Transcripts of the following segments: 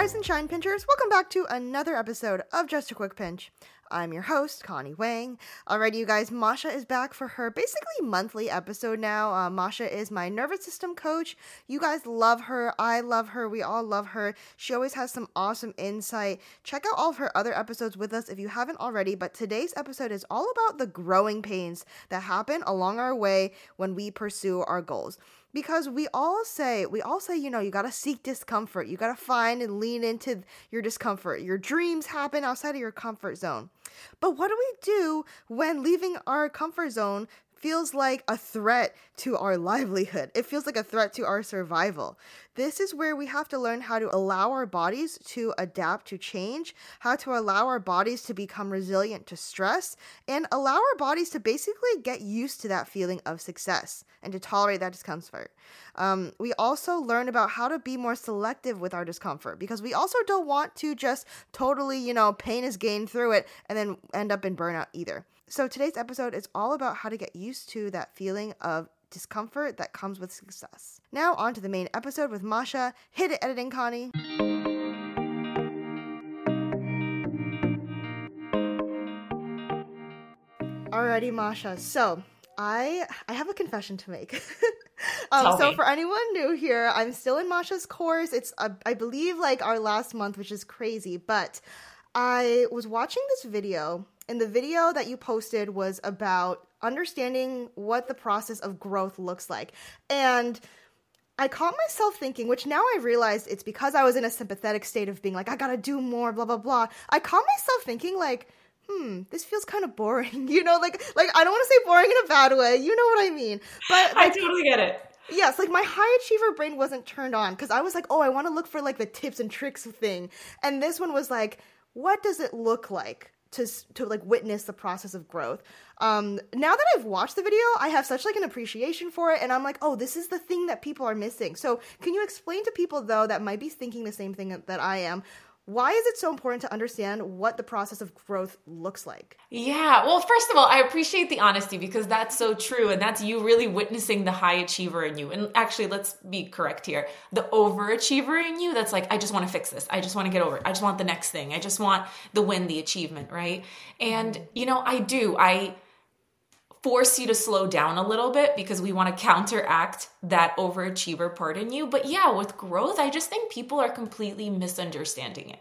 Rise and shine, pinchers. Welcome back to another episode of Just a Quick Pinch. I'm your host, Connie Wang. Alrighty, you guys, Masha is back for her basically monthly episode now. Uh, Masha is my nervous system coach. You guys love her. I love her. We all love her. She always has some awesome insight. Check out all of her other episodes with us if you haven't already. But today's episode is all about the growing pains that happen along our way when we pursue our goals because we all say we all say you know you got to seek discomfort. You got to find and lean into your discomfort. Your dreams happen outside of your comfort zone. But what do we do when leaving our comfort zone feels like a threat to our livelihood. It feels like a threat to our survival. This is where we have to learn how to allow our bodies to adapt to change, how to allow our bodies to become resilient to stress, and allow our bodies to basically get used to that feeling of success and to tolerate that discomfort. Um, we also learn about how to be more selective with our discomfort because we also don't want to just totally, you know, pain is gained through it and then end up in burnout either. So today's episode is all about how to get used to that feeling of discomfort that comes with success. Now, on to the main episode with Masha. Hit it, editing Connie. Alrighty, Masha. So, I I have a confession to make. um, so, me. for anyone new here, I'm still in Masha's course. It's uh, I believe like our last month, which is crazy. But I was watching this video and the video that you posted was about understanding what the process of growth looks like. And I caught myself thinking, which now I realized it's because I was in a sympathetic state of being like, I gotta do more, blah, blah, blah. I caught myself thinking, like, hmm, this feels kind of boring. You know, like, like I don't want to say boring in a bad way. You know what I mean? But like, I totally get it. Yes, like my high achiever brain wasn't turned on because I was like, oh, I want to look for like the tips and tricks thing. And this one was like, what does it look like to to like witness the process of growth. Um, now that I've watched the video, I have such like an appreciation for it, and I'm like, oh, this is the thing that people are missing. So, can you explain to people though that might be thinking the same thing that I am? Why is it so important to understand what the process of growth looks like? Yeah, well, first of all, I appreciate the honesty because that's so true. And that's you really witnessing the high achiever in you. And actually, let's be correct here the overachiever in you that's like, I just want to fix this. I just want to get over it. I just want the next thing. I just want the win, the achievement, right? And, you know, I do. I, force you to slow down a little bit because we want to counteract that overachiever part in you. But yeah, with growth, I just think people are completely misunderstanding it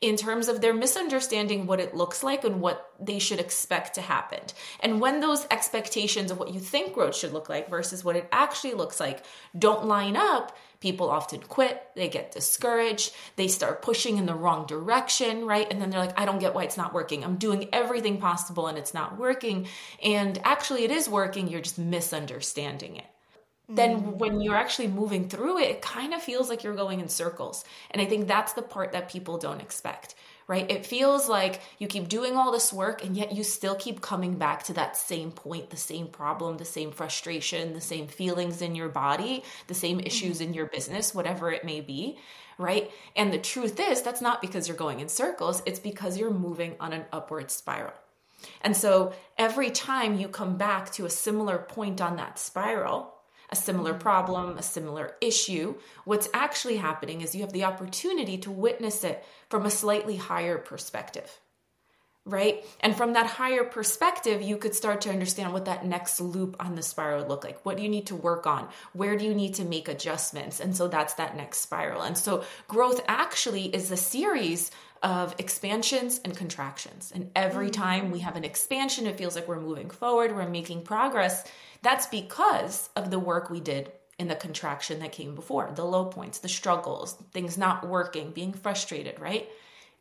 in terms of they're misunderstanding what it looks like and what they should expect to happen. And when those expectations of what you think growth should look like versus what it actually looks like don't line up, people often quit, they get discouraged, they start pushing in the wrong direction, right? And then they're like, I don't get why it's not working. I'm doing everything possible and it's not working. And actually, it is working, you're just misunderstanding it then mm. when you're actually moving through it, it kind of feels like you're going in circles. And I think that's the part that people don't expect, right? It feels like you keep doing all this work and yet you still keep coming back to that same point, the same problem, the same frustration, the same feelings in your body, the same mm-hmm. issues in your business, whatever it may be, right? And the truth is, that's not because you're going in circles, it's because you're moving on an upward spiral. And so every time you come back to a similar point on that spiral, a similar problem, a similar issue, what's actually happening is you have the opportunity to witness it from a slightly higher perspective. Right? And from that higher perspective, you could start to understand what that next loop on the spiral would look like. What do you need to work on? Where do you need to make adjustments? And so that's that next spiral. And so growth actually is a series of expansions and contractions. And every mm-hmm. time we have an expansion, it feels like we're moving forward, we're making progress. That's because of the work we did in the contraction that came before the low points, the struggles, things not working, being frustrated, right?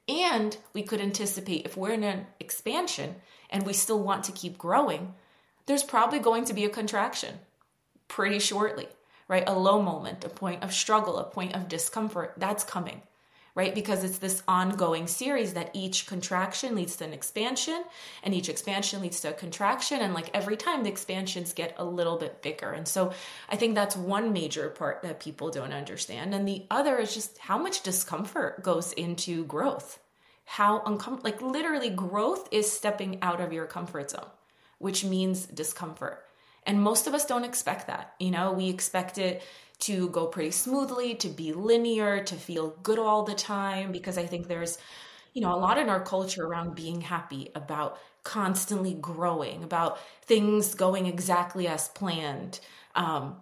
And we could anticipate if we're in an expansion and we still want to keep growing, there's probably going to be a contraction pretty shortly, right? A low moment, a point of struggle, a point of discomfort, that's coming right? Because it's this ongoing series that each contraction leads to an expansion and each expansion leads to a contraction. And like every time the expansions get a little bit bigger. And so I think that's one major part that people don't understand. And the other is just how much discomfort goes into growth. How uncomfortable, like literally, growth is stepping out of your comfort zone, which means discomfort. And most of us don't expect that. You know, we expect it to go pretty smoothly, to be linear, to feel good all the time, because I think there's, you know, a lot in our culture around being happy, about constantly growing, about things going exactly as planned. Um,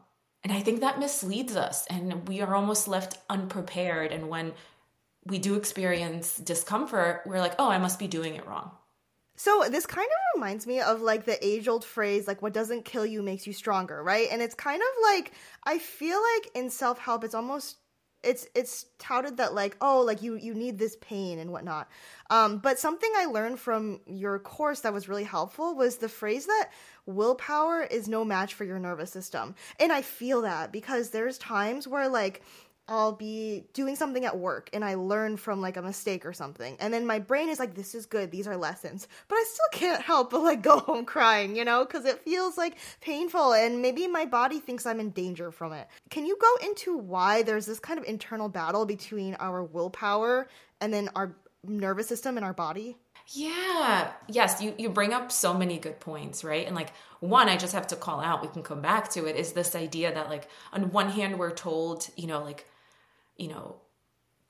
and I think that misleads us, and we are almost left unprepared. And when we do experience discomfort, we're like, oh, I must be doing it wrong. So this kind of reminds me of like the age old phrase, like what doesn't kill you makes you stronger, right? And it's kind of like I feel like in self help, it's almost it's it's touted that like oh like you you need this pain and whatnot um, but something i learned from your course that was really helpful was the phrase that willpower is no match for your nervous system and i feel that because there's times where like I'll be doing something at work and I learn from like a mistake or something. And then my brain is like, this is good. These are lessons. But I still can't help but like go home crying, you know, because it feels like painful and maybe my body thinks I'm in danger from it. Can you go into why there's this kind of internal battle between our willpower and then our nervous system and our body? Yeah. Yes, you you bring up so many good points, right? And like one I just have to call out, we can come back to it is this idea that like on one hand we're told, you know, like you know,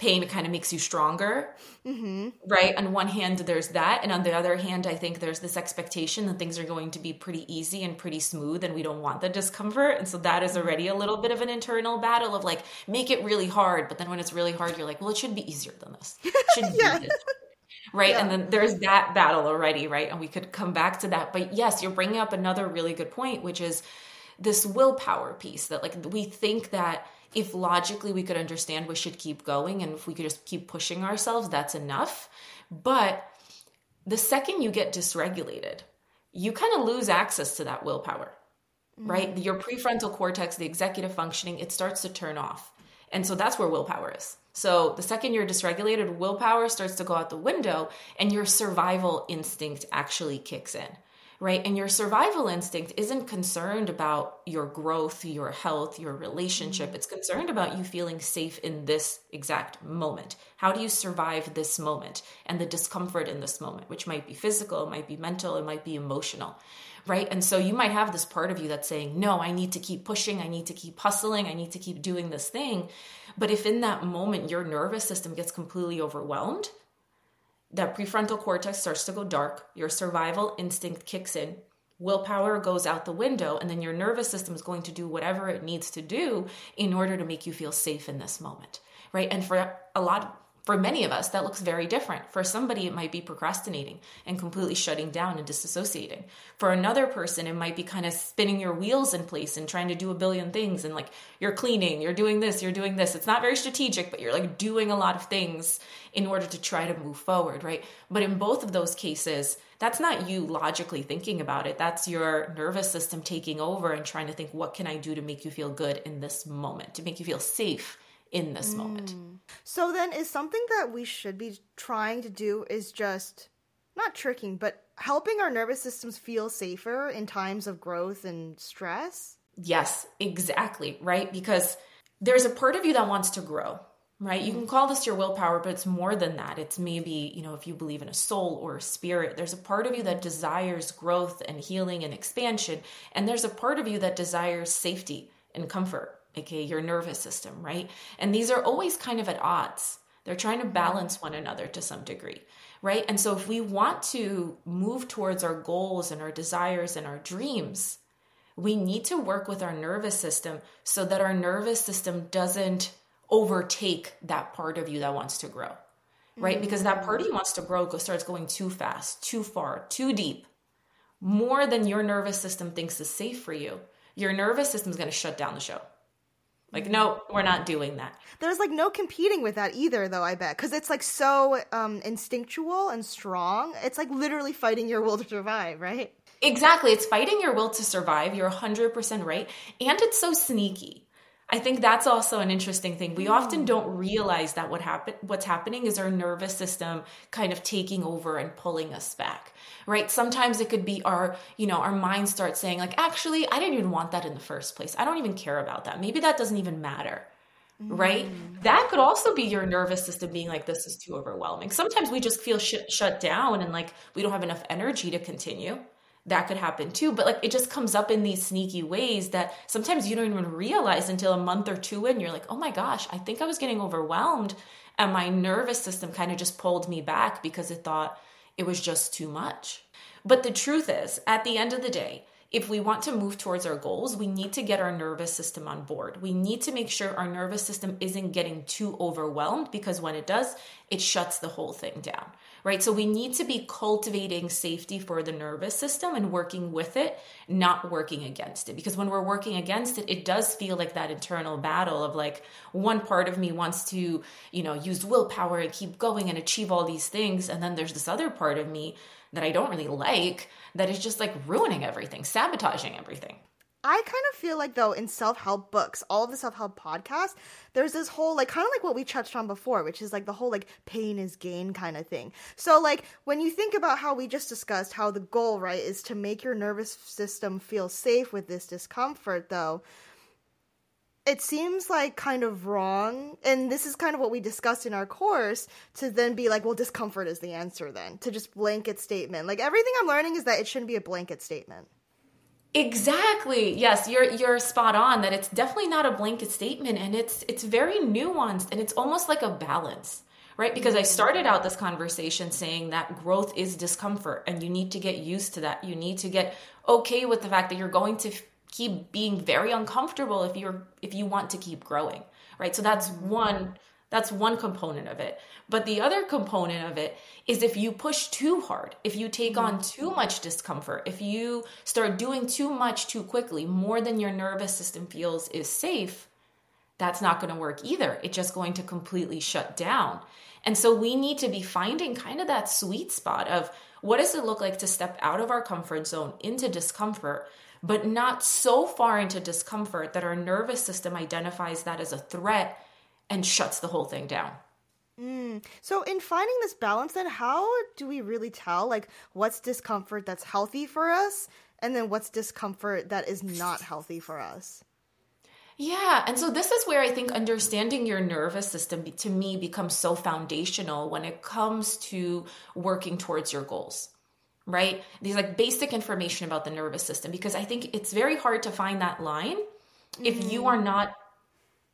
pain kind of makes you stronger. Mm-hmm. Right. On one hand, there's that. And on the other hand, I think there's this expectation that things are going to be pretty easy and pretty smooth, and we don't want the discomfort. And so that is already a little bit of an internal battle of like, make it really hard. But then when it's really hard, you're like, well, it should be easier than this. Yeah. this. Right. Yeah. And then there's that battle already. Right. And we could come back to that. But yes, you're bringing up another really good point, which is this willpower piece that like we think that if logically we could understand we should keep going and if we could just keep pushing ourselves, that's enough. But the second you get dysregulated, you kind of lose access to that willpower, mm-hmm. right? Your prefrontal cortex, the executive functioning, it starts to turn off. And so that's where willpower is. So the second you're dysregulated, willpower starts to go out the window and your survival instinct actually kicks in right? And your survival instinct isn't concerned about your growth, your health, your relationship. Mm-hmm. It's concerned about you feeling safe in this exact moment. How do you survive this moment and the discomfort in this moment, which might be physical, it might be mental, it might be emotional, right? And so you might have this part of you that's saying, no, I need to keep pushing, I need to keep hustling, I need to keep doing this thing. But if in that moment your nervous system gets completely overwhelmed, that prefrontal cortex starts to go dark, your survival instinct kicks in, willpower goes out the window, and then your nervous system is going to do whatever it needs to do in order to make you feel safe in this moment, right? And for a lot for many of us, that looks very different. For somebody, it might be procrastinating and completely shutting down and disassociating. For another person, it might be kind of spinning your wheels in place and trying to do a billion things. And like you're cleaning, you're doing this, you're doing this. It's not very strategic, but you're like doing a lot of things in order to try to move forward, right? But in both of those cases, that's not you logically thinking about it. That's your nervous system taking over and trying to think, what can I do to make you feel good in this moment, to make you feel safe in this mm. moment. So then is something that we should be trying to do is just not tricking, but helping our nervous systems feel safer in times of growth and stress? Yes, exactly, right? Because there's a part of you that wants to grow, right? You can call this your willpower, but it's more than that. It's maybe, you know, if you believe in a soul or a spirit, there's a part of you that desires growth and healing and expansion. And there's a part of you that desires safety and comfort aka your nervous system, right? And these are always kind of at odds. They're trying to balance one another to some degree, right? And so if we want to move towards our goals and our desires and our dreams, we need to work with our nervous system so that our nervous system doesn't overtake that part of you that wants to grow, right? Mm-hmm. Because that part of you wants to grow starts going too fast, too far, too deep, more than your nervous system thinks is safe for you. Your nervous system is going to shut down the show like, no, we're not doing that. There's like no competing with that either, though, I bet. Because it's like so um, instinctual and strong. It's like literally fighting your will to survive, right? Exactly. It's fighting your will to survive. You're 100% right. And it's so sneaky. I think that's also an interesting thing. We often hmm. don't realize that what happen what's happening is our nervous system kind of taking over and pulling us back. Right? Sometimes it could be our, you know, our mind starts saying like, "Actually, I didn't even want that in the first place. I don't even care about that. Maybe that doesn't even matter." Right? Mm. That could also be your nervous system being like, "This is too overwhelming." Sometimes we just feel sh- shut down and like we don't have enough energy to continue that could happen too. But like it just comes up in these sneaky ways that sometimes you don't even realize until a month or two in. You're like, oh my gosh, I think I was getting overwhelmed. And my nervous system kind of just pulled me back because it thought it was just too much. But the truth is, at the end of the day, if we want to move towards our goals, we need to get our nervous system on board. We need to make sure our nervous system isn't getting too overwhelmed because when it does, it shuts the whole thing down, right? So we need to be cultivating safety for the nervous system and working with it, not working against it. Because when we're working against it, it does feel like that internal battle of like one part of me wants to, you know, use willpower and keep going and achieve all these things. And then there's this other part of me that I don't really like that is just like ruining everything, sabotaging everything. I kind of feel like though in self-help books, all of the self-help podcasts, there's this whole like kind of like what we touched on before, which is like the whole like pain is gain kind of thing. So like when you think about how we just discussed how the goal, right, is to make your nervous system feel safe with this discomfort though, it seems like kind of wrong and this is kind of what we discussed in our course to then be like well discomfort is the answer then to just blanket statement like everything i'm learning is that it shouldn't be a blanket statement exactly. Yes you're you're spot on that it's definitely not a blanket statement and it's it's very nuanced and it's almost like a balance right? Because i mm-hmm. started out this conversation saying that growth is discomfort and you need to get used to that. You need to get okay with the fact that you're going to keep being very uncomfortable if you're if you want to keep growing right? So that's one that's one component of it. But the other component of it is if you push too hard if you take on mm-hmm. too much discomfort if you start doing too much too quickly more than your nervous system feels is safe that's not going to work either. It's just going to completely shut down. And so we need to be finding kind of that sweet spot of what does it look like to step out of our comfort zone into discomfort but not so far into discomfort that our nervous system identifies that as a threat and shuts the whole thing down. Mm. So, in finding this balance, then, how do we really tell, like, what's discomfort that's healthy for us, and then what's discomfort that is not healthy for us? Yeah. And so this is where I think understanding your nervous system to me becomes so foundational when it comes to working towards your goals right? These like basic information about the nervous system because I think it's very hard to find that line mm-hmm. if you are not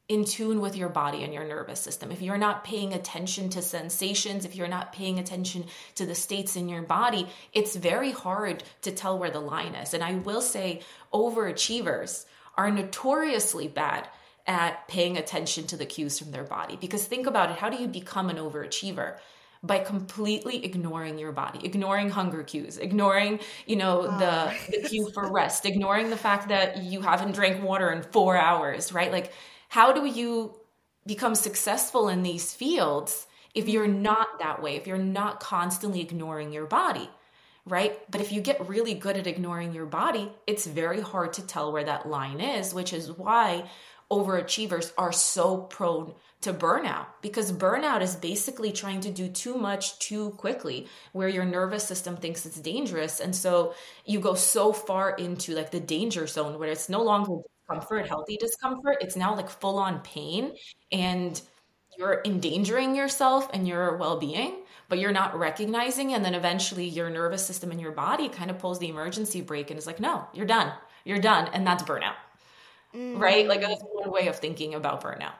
in tune with your body and your nervous system. If you're not paying attention to sensations, if you're not paying attention to the states in your body, it's very hard to tell where the line is. And I will say overachievers are notoriously bad at paying attention to the cues from their body because think about it, how do you become an overachiever? by completely ignoring your body, ignoring hunger cues, ignoring, you know, oh. the, ah. the cue for rest, ignoring the fact that you haven't drank water in four hours, right? Like, how do you become successful in these fields if you're not that way, if you're not constantly ignoring your body? Right. But if you get really good at ignoring your body, it's very hard to tell where that line is, which is why overachievers are so prone to burnout because burnout is basically trying to do too much too quickly where your nervous system thinks it's dangerous and so you go so far into like the danger zone where it's no longer discomfort healthy discomfort it's now like full on pain and you're endangering yourself and your well-being but you're not recognizing and then eventually your nervous system and your body kind of pulls the emergency brake and is like no you're done you're done and that's burnout mm. right like that's one way of thinking about burnout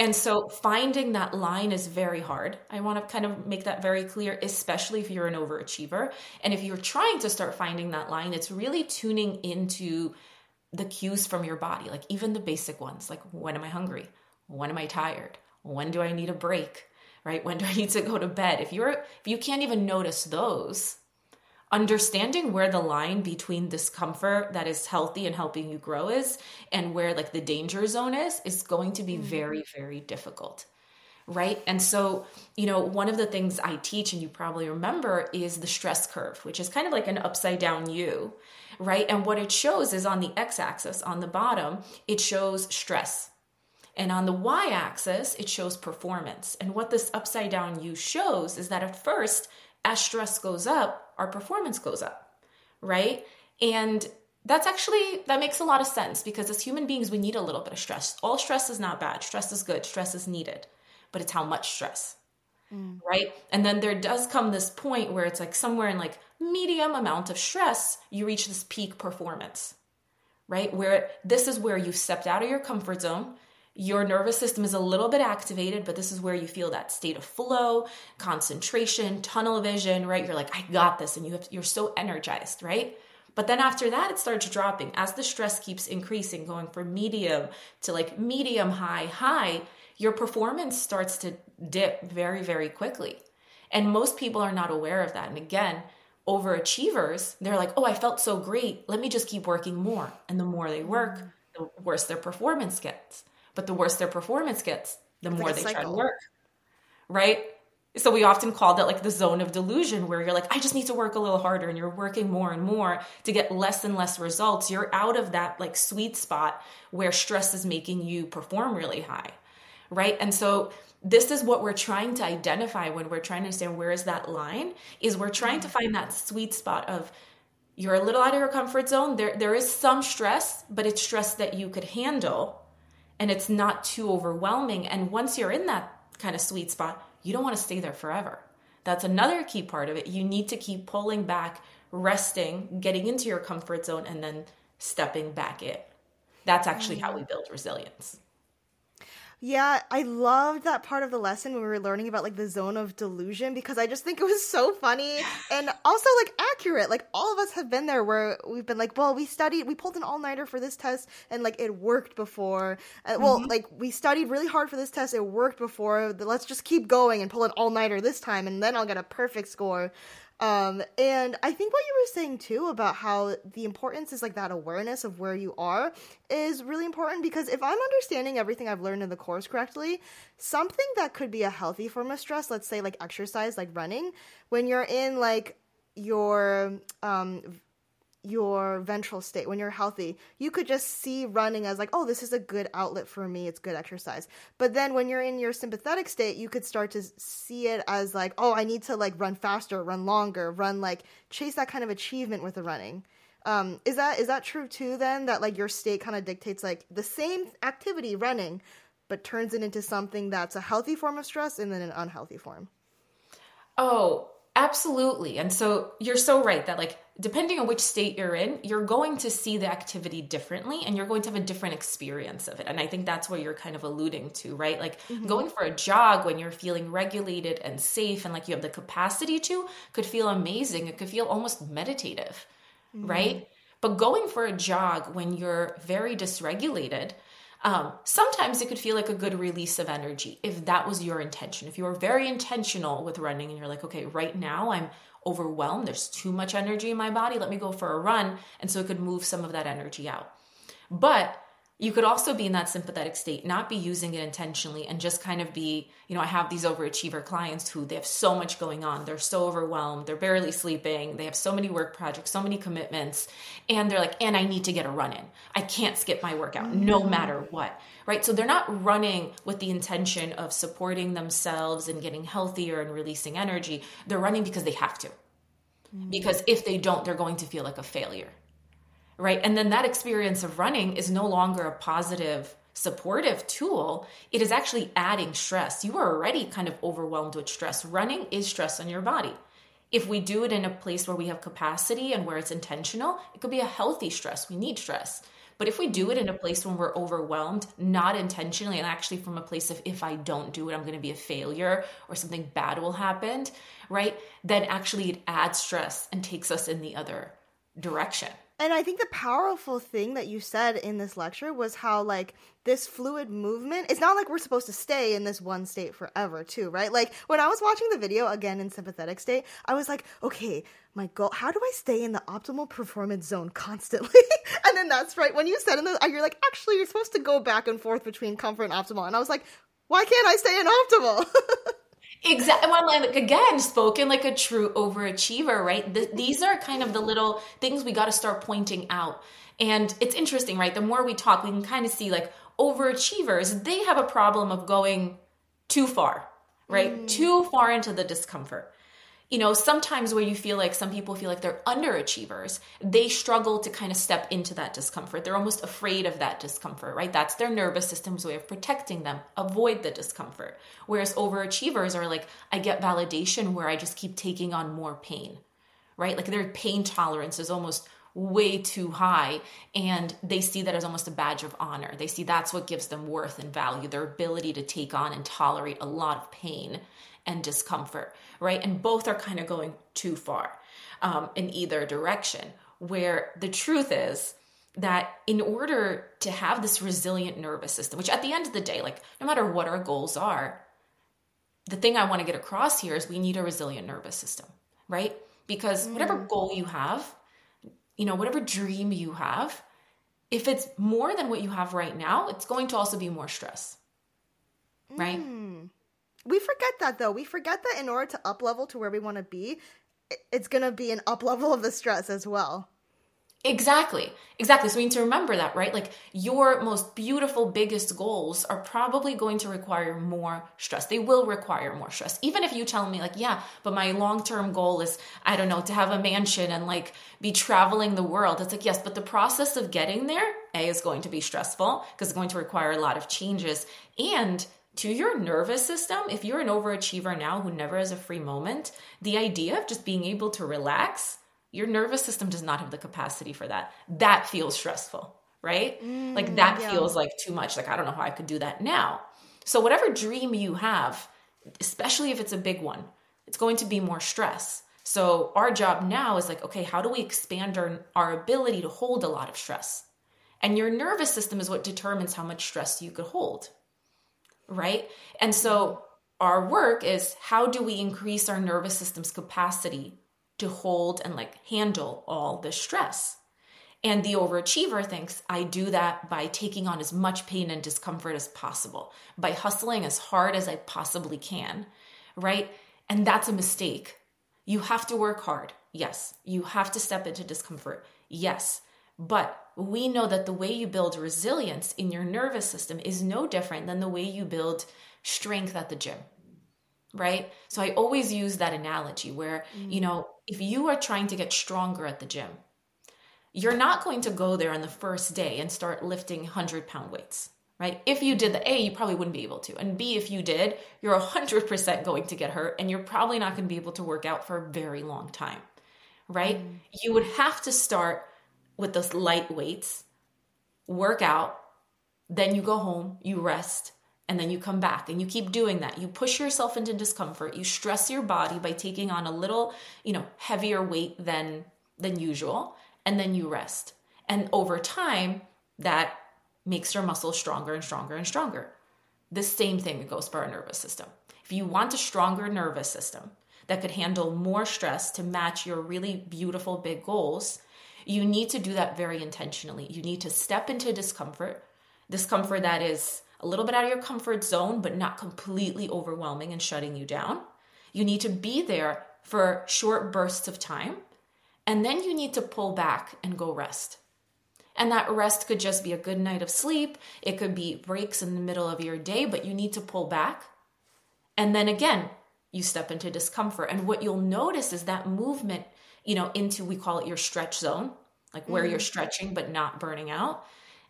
and so finding that line is very hard. I want to kind of make that very clear, especially if you're an overachiever. And if you're trying to start finding that line, it's really tuning into the cues from your body, like even the basic ones, like when am I hungry? When am I tired? When do I need a break? Right? When do I need to go to bed? If you're if you can't even notice those, understanding where the line between discomfort that is healthy and helping you grow is and where like the danger zone is is going to be mm-hmm. very very difficult right and so you know one of the things i teach and you probably remember is the stress curve which is kind of like an upside down u right and what it shows is on the x-axis on the bottom it shows stress and on the y axis it shows performance and what this upside down u shows is that at first as stress goes up, our performance goes up, right? And that's actually that makes a lot of sense because as human beings we need a little bit of stress. All stress is not bad. Stress is good. Stress is needed. But it's how much stress. Mm. right? And then there does come this point where it's like somewhere in like medium amount of stress, you reach this peak performance, right? Where this is where you've stepped out of your comfort zone. Your nervous system is a little bit activated, but this is where you feel that state of flow, concentration, tunnel vision, right? You're like, I got this, and you have, you're so energized, right? But then after that, it starts dropping as the stress keeps increasing, going from medium to like medium, high, high. Your performance starts to dip very, very quickly. And most people are not aware of that. And again, overachievers, they're like, oh, I felt so great. Let me just keep working more. And the more they work, the worse their performance gets. But the worse their performance gets, the more they try to work. Right? So we often call that like the zone of delusion where you're like, I just need to work a little harder and you're working more and more to get less and less results. You're out of that like sweet spot where stress is making you perform really high. Right. And so this is what we're trying to identify when we're trying to understand where is that line is we're trying to find that sweet spot of you're a little out of your comfort zone. There there is some stress, but it's stress that you could handle and it's not too overwhelming. And once you're in that kind of sweet spot, you don't want to stay there forever. That's another key part of it. You need to keep pulling back, resting, getting into your comfort zone, and then stepping back in. That's actually how mm. we build resilience. Yeah, I loved that part of the lesson when we were learning about like the zone of delusion because I just think it was so funny and also like accurate. Like all of us have been there where we've been like, well, we studied, we pulled an all nighter for this test and like it worked before. Uh, mm-hmm. Well, like we studied really hard for this test, it worked before. Let's just keep going and pull an all nighter this time and then I'll get a perfect score. Um, and I think what you were saying too about how the importance is like that awareness of where you are is really important because if I'm understanding everything I've learned in the course correctly, something that could be a healthy form of stress, let's say like exercise, like running, when you're in like your um your ventral state when you're healthy you could just see running as like oh this is a good outlet for me it's good exercise. But then when you're in your sympathetic state you could start to see it as like oh i need to like run faster run longer run like chase that kind of achievement with the running. Um, is that is that true too then that like your state kind of dictates like the same activity running but turns it into something that's a healthy form of stress and then an unhealthy form? Oh Absolutely. And so you're so right that, like, depending on which state you're in, you're going to see the activity differently and you're going to have a different experience of it. And I think that's what you're kind of alluding to, right? Like, mm-hmm. going for a jog when you're feeling regulated and safe and like you have the capacity to could feel amazing. It could feel almost meditative, mm-hmm. right? But going for a jog when you're very dysregulated, um, sometimes it could feel like a good release of energy if that was your intention. If you were very intentional with running and you're like, okay, right now I'm overwhelmed, there's too much energy in my body, let me go for a run. And so it could move some of that energy out. But you could also be in that sympathetic state, not be using it intentionally, and just kind of be, you know, I have these overachiever clients who they have so much going on. They're so overwhelmed. They're barely sleeping. They have so many work projects, so many commitments. And they're like, and I need to get a run in. I can't skip my workout no mm-hmm. matter what. Right. So they're not running with the intention of supporting themselves and getting healthier and releasing energy. They're running because they have to. Mm-hmm. Because if they don't, they're going to feel like a failure right? And then that experience of running is no longer a positive, supportive tool. It is actually adding stress. You are already kind of overwhelmed with stress. Running is stress on your body. If we do it in a place where we have capacity and where it's intentional, it could be a healthy stress. We need stress. But if we do it in a place when we're overwhelmed, not intentionally, and actually from a place of if I don't do it, I'm going to be a failure or something bad will happen, right? Then actually it adds stress and takes us in the other direction. And I think the powerful thing that you said in this lecture was how like this fluid movement, it's not like we're supposed to stay in this one state forever, too, right? Like when I was watching the video again in sympathetic state, I was like, okay, my goal, how do I stay in the optimal performance zone constantly? and then that's right. When you said in the, uh, you're like, actually, you're supposed to go back and forth between comfort and optimal. And I was like, why can't I stay in optimal? Exactly. Well, like again, spoken like a true overachiever, right? The, these are kind of the little things we got to start pointing out. And it's interesting, right? The more we talk, we can kind of see like overachievers, they have a problem of going too far, right? Mm. Too far into the discomfort. You know, sometimes where you feel like some people feel like they're underachievers, they struggle to kind of step into that discomfort. They're almost afraid of that discomfort, right? That's their nervous system's way of protecting them, avoid the discomfort. Whereas overachievers are like, I get validation where I just keep taking on more pain, right? Like their pain tolerance is almost way too high and they see that as almost a badge of honor. They see that's what gives them worth and value, their ability to take on and tolerate a lot of pain and discomfort, right? And both are kind of going too far um, in either direction. Where the truth is that in order to have this resilient nervous system, which at the end of the day, like no matter what our goals are, the thing I want to get across here is we need a resilient nervous system, right? Because whatever mm. goal you have, you know, whatever dream you have, if it's more than what you have right now, it's going to also be more stress. Right? Mm. We forget that though. We forget that in order to up level to where we want to be, it's going to be an up level of the stress as well. Exactly. Exactly. So we need to remember that, right? Like your most beautiful, biggest goals are probably going to require more stress. They will require more stress. Even if you tell me, like, yeah, but my long term goal is, I don't know, to have a mansion and like be traveling the world. It's like, yes, but the process of getting there, A, is going to be stressful because it's going to require a lot of changes. And to your nervous system, if you're an overachiever now who never has a free moment, the idea of just being able to relax, your nervous system does not have the capacity for that. That feels stressful, right? Mm, like that yeah. feels like too much. Like, I don't know how I could do that now. So, whatever dream you have, especially if it's a big one, it's going to be more stress. So, our job now is like, okay, how do we expand our, our ability to hold a lot of stress? And your nervous system is what determines how much stress you could hold right? And so our work is how do we increase our nervous system's capacity to hold and like handle all the stress? And the overachiever thinks I do that by taking on as much pain and discomfort as possible, by hustling as hard as I possibly can, right? And that's a mistake. You have to work hard. Yes. You have to step into discomfort. Yes. But we know that the way you build resilience in your nervous system is no different than the way you build strength at the gym. Right? So I always use that analogy where, mm. you know, if you are trying to get stronger at the gym, you're not going to go there on the first day and start lifting 100 pound weights, right? If you did the A, you probably wouldn't be able to. And B, if you did, you're 100% going to get hurt and you're probably not going to be able to work out for a very long time, right? Mm. You would have to start with those light weights, work out, then you go home, you rest, and then you come back and you keep doing that. You push yourself into discomfort. You stress your body by taking on a little, you know, heavier weight than than usual, and then you rest. And over time, that makes your muscles stronger and stronger and stronger. The same thing goes for our nervous system. If you want a stronger nervous system that could handle more stress to match your really beautiful big goals, you need to do that very intentionally. You need to step into discomfort, discomfort that is a little bit out of your comfort zone, but not completely overwhelming and shutting you down. You need to be there for short bursts of time, and then you need to pull back and go rest. And that rest could just be a good night of sleep. It could be breaks in the middle of your day, but you need to pull back. And then again, you step into discomfort. And what you'll notice is that movement you know, into we call it your stretch zone, like where mm-hmm. you're stretching but not burning out.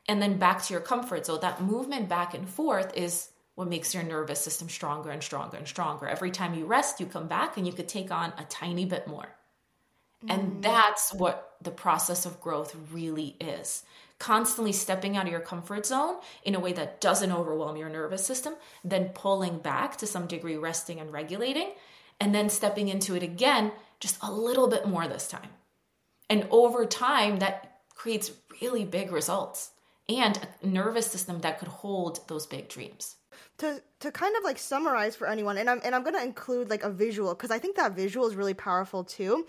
And then back to your comfort zone. That movement back and forth is what makes your nervous system stronger and stronger and stronger. Every time you rest, you come back and you could take on a tiny bit more. Mm-hmm. And that's what the process of growth really is. Constantly stepping out of your comfort zone in a way that doesn't overwhelm your nervous system, then pulling back to some degree, resting and regulating, and then stepping into it again just a little bit more this time. And over time, that creates really big results and a nervous system that could hold those big dreams. To, to kind of like summarize for anyone, and I'm and I'm gonna include like a visual because I think that visual is really powerful too.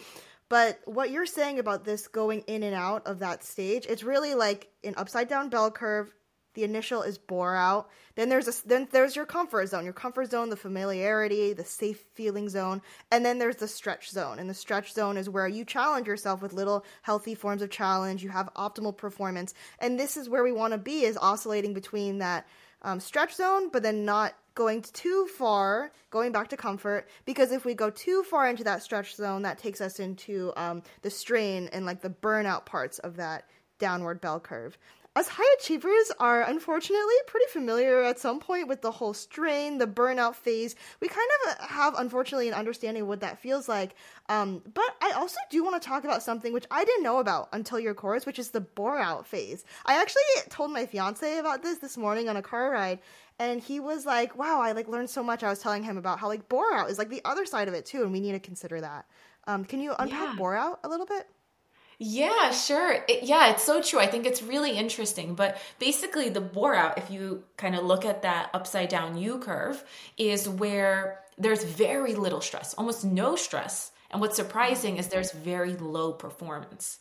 But what you're saying about this going in and out of that stage, it's really like an upside down bell curve the initial is bore out. Then there's a then there's your comfort zone. Your comfort zone, the familiarity, the safe feeling zone, and then there's the stretch zone. And the stretch zone is where you challenge yourself with little healthy forms of challenge. You have optimal performance, and this is where we want to be is oscillating between that um, stretch zone, but then not going too far, going back to comfort, because if we go too far into that stretch zone, that takes us into um, the strain and like the burnout parts of that downward bell curve us high achievers are unfortunately pretty familiar at some point with the whole strain, the burnout phase. We kind of have, unfortunately, an understanding of what that feels like. Um, but I also do want to talk about something which I didn't know about until your course, which is the bore out phase. I actually told my fiance about this this morning on a car ride, and he was like, "Wow, I like learned so much." I was telling him about how like bore out is like the other side of it too, and we need to consider that. Um, can you unpack yeah. bore out a little bit? Yeah, sure. It, yeah, it's so true. I think it's really interesting. But basically, the bore out, if you kind of look at that upside down U curve, is where there's very little stress, almost no stress. And what's surprising is there's very low performance.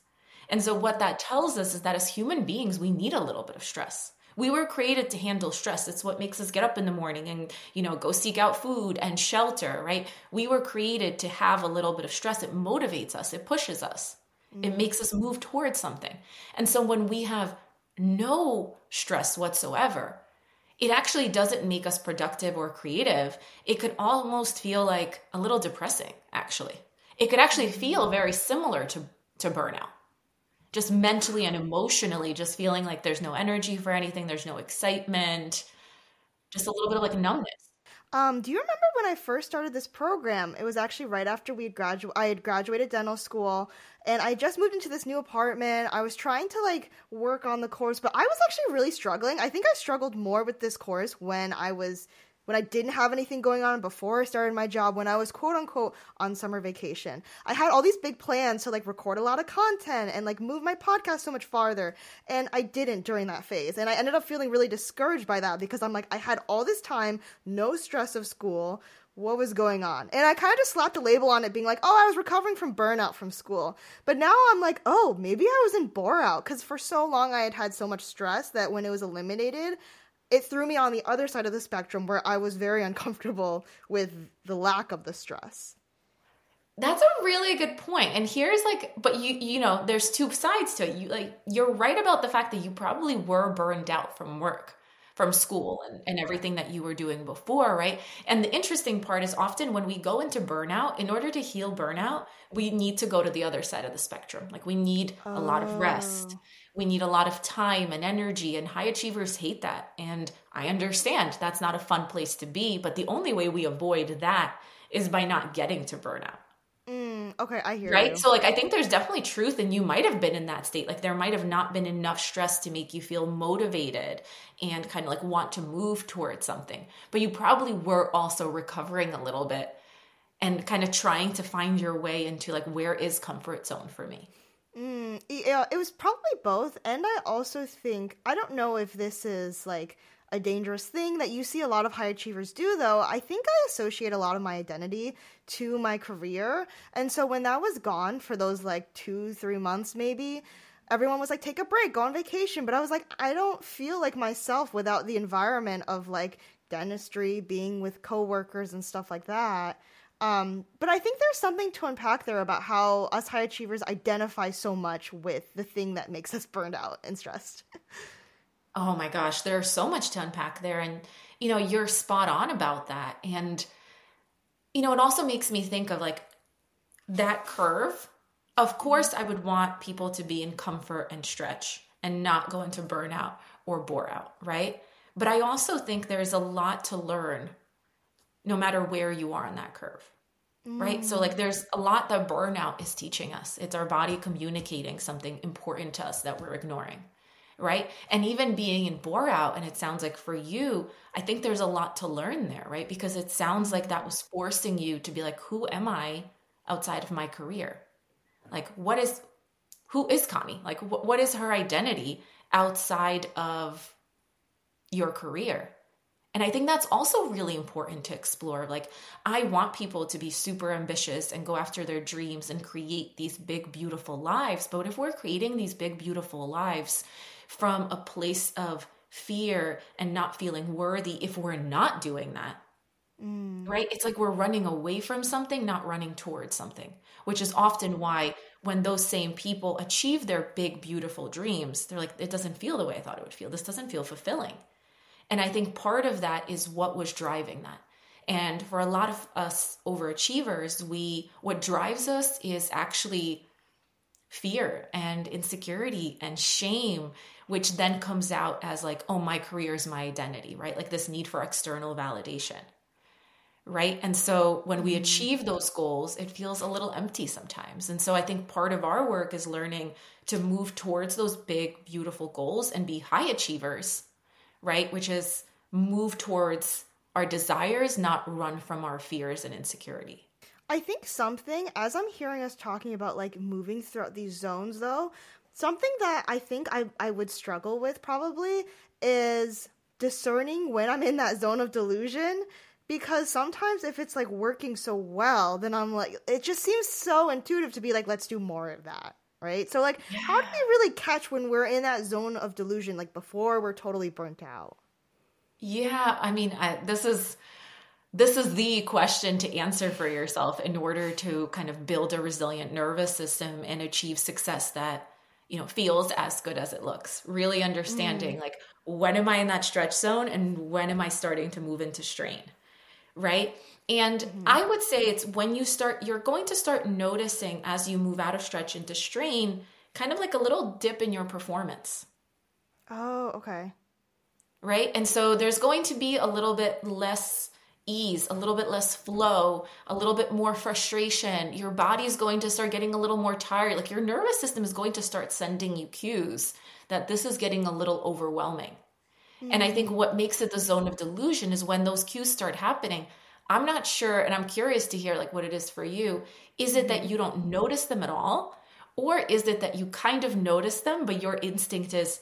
And so, what that tells us is that as human beings, we need a little bit of stress. We were created to handle stress. It's what makes us get up in the morning and, you know, go seek out food and shelter, right? We were created to have a little bit of stress. It motivates us, it pushes us. Mm-hmm. It makes us move towards something. And so when we have no stress whatsoever, it actually doesn't make us productive or creative. It could almost feel like a little depressing, actually. It could actually feel very similar to, to burnout. Just mentally and emotionally, just feeling like there's no energy for anything, there's no excitement, just a little bit of like numbness. Um, do you remember when I first started this program? It was actually right after we graduated. I had graduated dental school, and I just moved into this new apartment. I was trying to like work on the course, but I was actually really struggling. I think I struggled more with this course when I was when I didn't have anything going on before I started my job, when I was quote unquote on summer vacation. I had all these big plans to like record a lot of content and like move my podcast so much farther. And I didn't during that phase. And I ended up feeling really discouraged by that because I'm like, I had all this time, no stress of school. What was going on? And I kind of just slapped a label on it, being like, oh, I was recovering from burnout from school. But now I'm like, oh, maybe I was in bore out because for so long I had had so much stress that when it was eliminated, it threw me on the other side of the spectrum where I was very uncomfortable with the lack of the stress. That's a really good point. And here's like but you you know, there's two sides to it. You like you're right about the fact that you probably were burned out from work, from school and, and everything that you were doing before, right? And the interesting part is often when we go into burnout, in order to heal burnout, we need to go to the other side of the spectrum. Like we need oh. a lot of rest oh we need a lot of time and energy and high achievers hate that and i understand that's not a fun place to be but the only way we avoid that is by not getting to burnout okay i hear you. right you. so like i think there's definitely truth and you might have been in that state like there might have not been enough stress to make you feel motivated and kind of like want to move towards something but you probably were also recovering a little bit and kind of trying to find your way into like where is comfort zone for me Mm, yeah, it was probably both. And I also think, I don't know if this is like a dangerous thing that you see a lot of high achievers do, though. I think I associate a lot of my identity to my career. And so when that was gone for those like two, three months, maybe, everyone was like, take a break, go on vacation. But I was like, I don't feel like myself without the environment of like dentistry, being with coworkers and stuff like that. Um, but I think there's something to unpack there about how us high achievers identify so much with the thing that makes us burned out and stressed. Oh my gosh, there's so much to unpack there. And, you know, you're spot on about that. And, you know, it also makes me think of like that curve. Of course, I would want people to be in comfort and stretch and not go into burnout or bore out, right? But I also think there's a lot to learn no matter where you are on that curve. Right. So, like, there's a lot that burnout is teaching us. It's our body communicating something important to us that we're ignoring. Right. And even being in bore out, and it sounds like for you, I think there's a lot to learn there, right? Because it sounds like that was forcing you to be like, who am I outside of my career? Like, what is, who is Connie? Like, wh- what is her identity outside of your career? And I think that's also really important to explore. Like, I want people to be super ambitious and go after their dreams and create these big, beautiful lives. But if we're creating these big, beautiful lives from a place of fear and not feeling worthy, if we're not doing that, mm. right? It's like we're running away from something, not running towards something, which is often why when those same people achieve their big, beautiful dreams, they're like, it doesn't feel the way I thought it would feel. This doesn't feel fulfilling And I think part of that is what was driving that. And for a lot of us overachievers, we what drives us is actually fear and insecurity and shame, which then comes out as like, oh, my career is my identity, right? Like this need for external validation. Right. And so when we mm-hmm. achieve those goals, it feels a little empty sometimes. And so I think part of our work is learning to move towards those big, beautiful goals and be high achievers, right? Which is move towards our desires, not run from our fears and insecurity. I think something, as I'm hearing us talking about like moving throughout these zones, though, something that I think I, I would struggle with probably is discerning when I'm in that zone of delusion. Because sometimes if it's like working so well, then I'm like, it just seems so intuitive to be like, let's do more of that. Right. So, like, yeah. how do we really catch when we're in that zone of delusion, like before we're totally burnt out? Yeah. I mean, I, this is this is the question to answer for yourself in order to kind of build a resilient nervous system and achieve success that you know feels as good as it looks. Really understanding mm. like when am i in that stretch zone and when am i starting to move into strain right? And mm-hmm. i would say it's when you start you're going to start noticing as you move out of stretch into strain kind of like a little dip in your performance. Oh okay. Right? And so there's going to be a little bit less ease, a little bit less flow, a little bit more frustration. Your body is going to start getting a little more tired. Like your nervous system is going to start sending you cues that this is getting a little overwhelming. Mm-hmm. And I think what makes it the zone of delusion is when those cues start happening. I'm not sure, and I'm curious to hear like what it is for you. Is it that you don't notice them at all? Or is it that you kind of notice them, but your instinct is,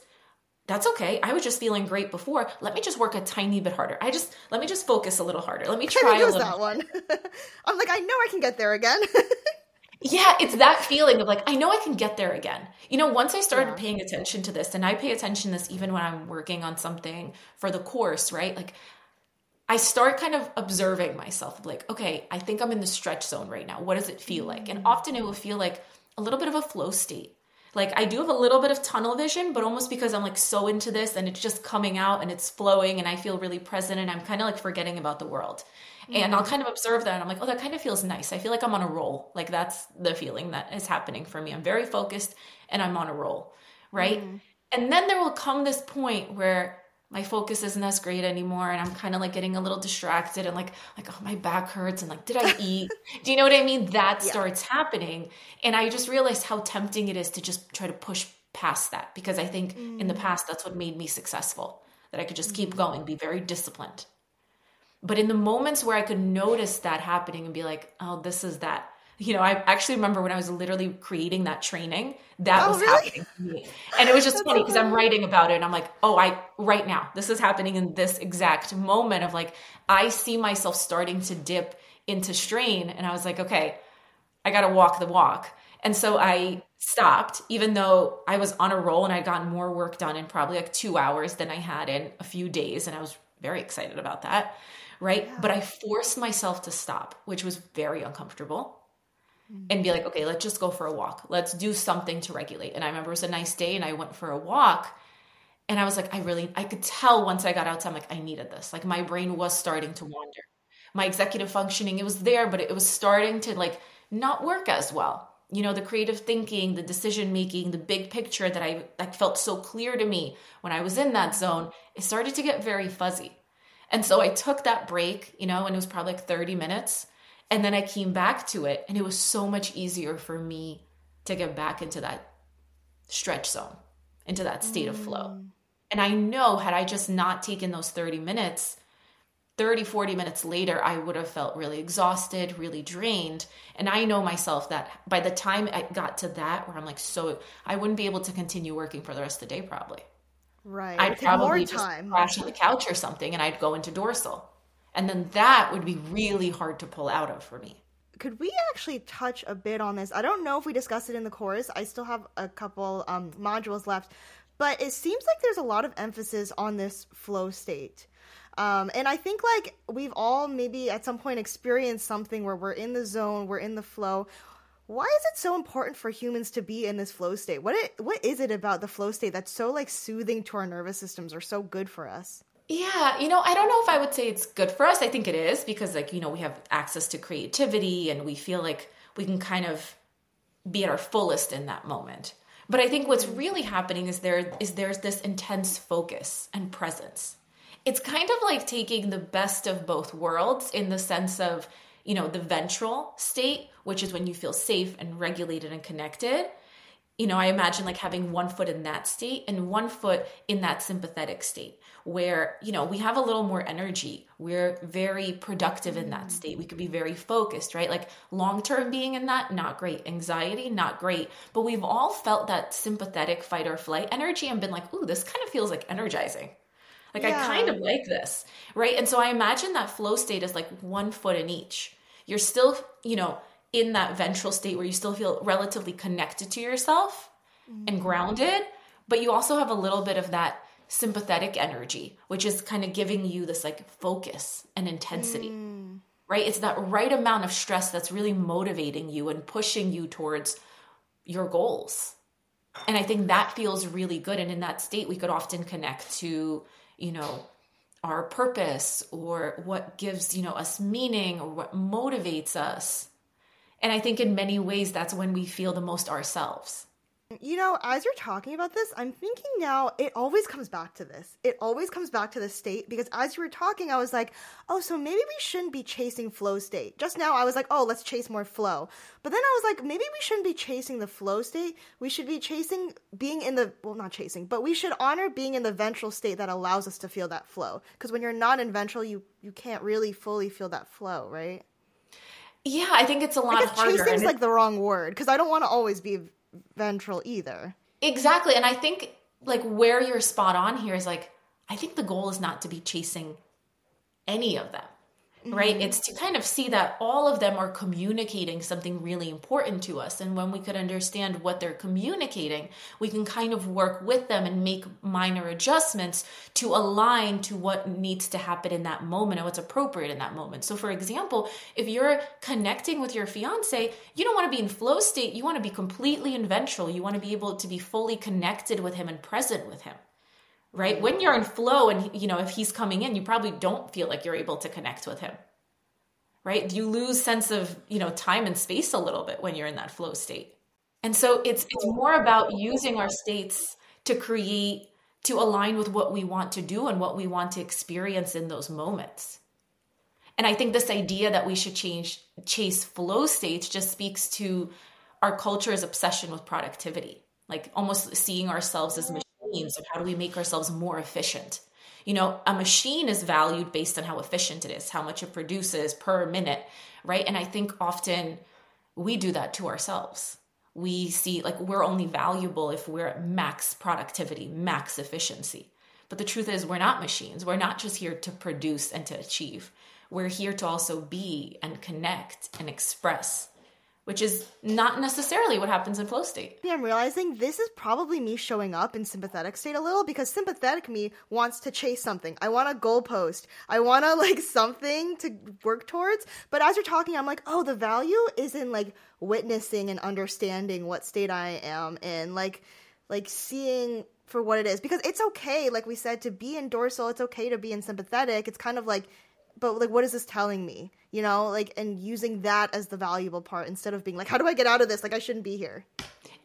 that's okay. I was just feeling great before. Let me just work a tiny bit harder. I just let me just focus a little harder. Let me try a little. that one. I'm like, I know I can get there again. yeah, it's that feeling of like, I know I can get there again. You know, once I started yeah. paying attention to this, and I pay attention to this even when I'm working on something for the course, right? Like I start kind of observing myself, like, okay, I think I'm in the stretch zone right now. What does it feel like? And mm. often it will feel like a little bit of a flow state like I do have a little bit of tunnel vision, but almost because I'm like so into this and it's just coming out and it's flowing and I feel really present and I'm kind of like forgetting about the world. Mm-hmm. And I'll kind of observe that and I'm like, oh, that kind of feels nice. I feel like I'm on a roll. Like that's the feeling that is happening for me. I'm very focused and I'm on a roll. Right. Mm-hmm. And then there will come this point where my focus isn't as great anymore and i'm kind of like getting a little distracted and like like oh my back hurts and like did i eat do you know what i mean that yeah. starts happening and i just realized how tempting it is to just try to push past that because i think mm. in the mm. past that's what made me successful that i could just mm. keep going be very disciplined but in the moments where i could notice that happening and be like oh this is that you know, I actually remember when I was literally creating that training, that oh, was really? happening to me. And it was just funny because I'm writing about it and I'm like, oh, I, right now, this is happening in this exact moment of like, I see myself starting to dip into strain. And I was like, okay, I got to walk the walk. And so I stopped, even though I was on a roll and I'd gotten more work done in probably like two hours than I had in a few days. And I was very excited about that. Right. Yeah. But I forced myself to stop, which was very uncomfortable Mm-hmm. and be like, okay, let's just go for a walk. Let's do something to regulate. And I remember it was a nice day and I went for a walk and I was like, I really, I could tell once I got outside, I'm like, I needed this. Like my brain was starting to wander. My executive functioning, it was there, but it was starting to like not work as well. You know, the creative thinking, the decision making, the big picture that I that felt so clear to me when I was in that zone, it started to get very fuzzy. And so I took that break, you know, and it was probably like 30 minutes and then I came back to it, and it was so much easier for me to get back into that stretch zone, into that state mm. of flow. Mm. And I know, had I just not taken those 30 minutes, 30, 40 minutes later, I would have felt really exhausted, really drained. And I know myself that by the time I got to that, where I'm like, so I wouldn't be able to continue working for the rest of the day, probably. Right. I'd probably just crash on the couch or something and I'd go into dorsal. And then that would be really hard to pull out of for me. Could we actually touch a bit on this? I don't know if we discussed it in the course. I still have a couple um, modules left, but it seems like there's a lot of emphasis on this flow state. Um, and I think like we've all maybe at some point experienced something where we're in the zone, we're in the flow. Why is it so important for humans to be in this flow state? What it what is it about the flow state that's so like soothing to our nervous systems or so good for us? Yeah, you know, I don't know if I would say it's good for us. I think it is because, like, you know, we have access to creativity and we feel like we can kind of be at our fullest in that moment. But I think what's mm. really happening is there is there's this intense focus and presence. It's kind of like taking the best of both worlds in the sense of, you know, the ventral state, which is when you feel safe and regulated and connected, you know, I imagine like having one foot in that state and one foot in that sympathetic state where, you know, we have a little more energy. We're very productive in that state. We could be very focused, right? Like long term being in that, not great. Anxiety, not great. But we've all felt that sympathetic fight or flight energy and been like, ooh, this kind of feels like energizing. Like yeah. I kind of like this, right? And so I imagine that flow state is like one foot in each. You're still, you know, in that ventral state where you still feel relatively connected to yourself mm-hmm. and grounded, but you also have a little bit of that sympathetic energy, which is kind of giving you this like focus and intensity. Mm. Right? It's that right amount of stress that's really motivating you and pushing you towards your goals. And I think that feels really good. And in that state, we could often connect to, you know, our purpose or what gives, you know, us meaning or what motivates us. And I think in many ways, that's when we feel the most ourselves. You know, as you're talking about this, I'm thinking now it always comes back to this. It always comes back to the state because as you were talking, I was like, oh, so maybe we shouldn't be chasing flow state. Just now, I was like, oh, let's chase more flow. But then I was like, maybe we shouldn't be chasing the flow state. We should be chasing being in the, well, not chasing, but we should honor being in the ventral state that allows us to feel that flow. Because when you're not in ventral, you, you can't really fully feel that flow, right? Yeah, I think it's a lot I harder. Chasing's like the wrong word because I don't want to always be ventral either. Exactly, and I think like where you're spot on here is like I think the goal is not to be chasing any of them right? Mm-hmm. It's to kind of see that all of them are communicating something really important to us. And when we could understand what they're communicating, we can kind of work with them and make minor adjustments to align to what needs to happen in that moment and what's appropriate in that moment. So, for example, if you're connecting with your fiance, you don't want to be in flow state, you want to be completely in ventral. You want to be able to be fully connected with him and present with him right? When you're in flow and you know if he's coming in, you probably don't feel like you're able to connect with him. Right? You lose sense of, you know, time and space a little bit when you're in that flow state. And so it's it's more about using our states to create to align with what we want to do and what we want to experience in those moments. And I think this idea that we should change chase flow states just speaks to our culture's obsession with productivity, like almost seeing ourselves as means of how do we make ourselves more efficient. You know a machine is valued based on how efficient it is how much it produces per minute right? And i think often we do that to ourselves. We see like we're only valuable if we're at max productivity max efficiency. But the truth is we're not machines. We're not just here to produce and to achieve. We're here to also be and connect and express which is not necessarily what happens in flow state. Yeah, I'm realizing this is probably me showing up in sympathetic state a little because sympathetic me wants to chase something. I want a goalpost. I want to like something to work towards. But as you're talking, I'm like, oh, the value is in like witnessing and understanding what state I am in, like, like seeing for what it is because it's okay like we said to be in dorsal it's okay to be in sympathetic it's kind of like but like what is this telling me you know like and using that as the valuable part instead of being like how do i get out of this like i shouldn't be here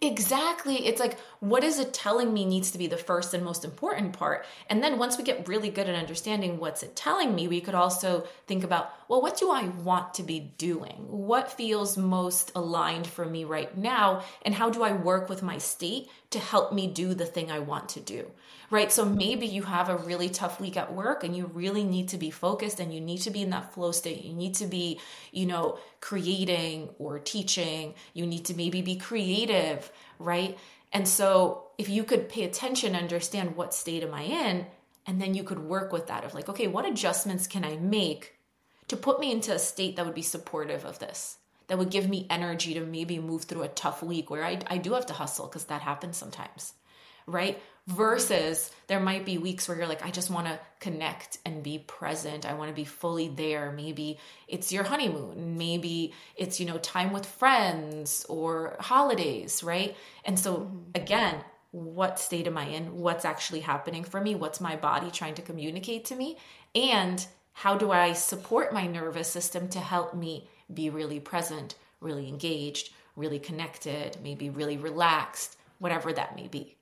Exactly. It's like, what is it telling me needs to be the first and most important part? And then once we get really good at understanding what's it telling me, we could also think about, well, what do I want to be doing? What feels most aligned for me right now? And how do I work with my state to help me do the thing I want to do? Right. So maybe you have a really tough week at work and you really need to be focused and you need to be in that flow state. You need to be, you know, creating or teaching. You need to maybe be creative, right? And so if you could pay attention, understand what state am I in, and then you could work with that of like, okay, what adjustments can I make to put me into a state that would be supportive of this? That would give me energy to maybe move through a tough week where I, I do have to hustle because that happens sometimes, right? versus there might be weeks where you're like i just want to connect and be present i want to be fully there maybe it's your honeymoon maybe it's you know time with friends or holidays right and so mm-hmm. again what state am I in? What's actually happening for me? What's my body trying to communicate to me? And how do I support my nervous system to help me be really present, really engaged, really connected, maybe really relaxed, whatever that may be?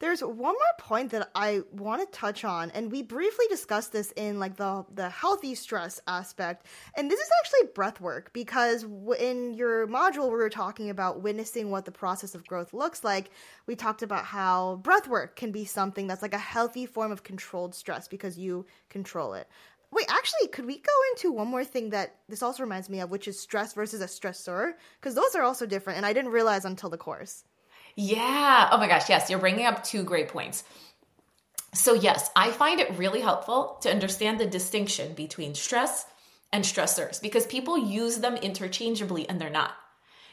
There's one more point that I want to touch on, and we briefly discussed this in like the the healthy stress aspect. And this is actually breath work because in your module we were talking about witnessing what the process of growth looks like. We talked about how breath work can be something that's like a healthy form of controlled stress because you control it. Wait, actually, could we go into one more thing that this also reminds me of, which is stress versus a stressor? Because those are also different, and I didn't realize until the course. Yeah. Oh my gosh. Yes. You're bringing up two great points. So, yes, I find it really helpful to understand the distinction between stress and stressors because people use them interchangeably and they're not,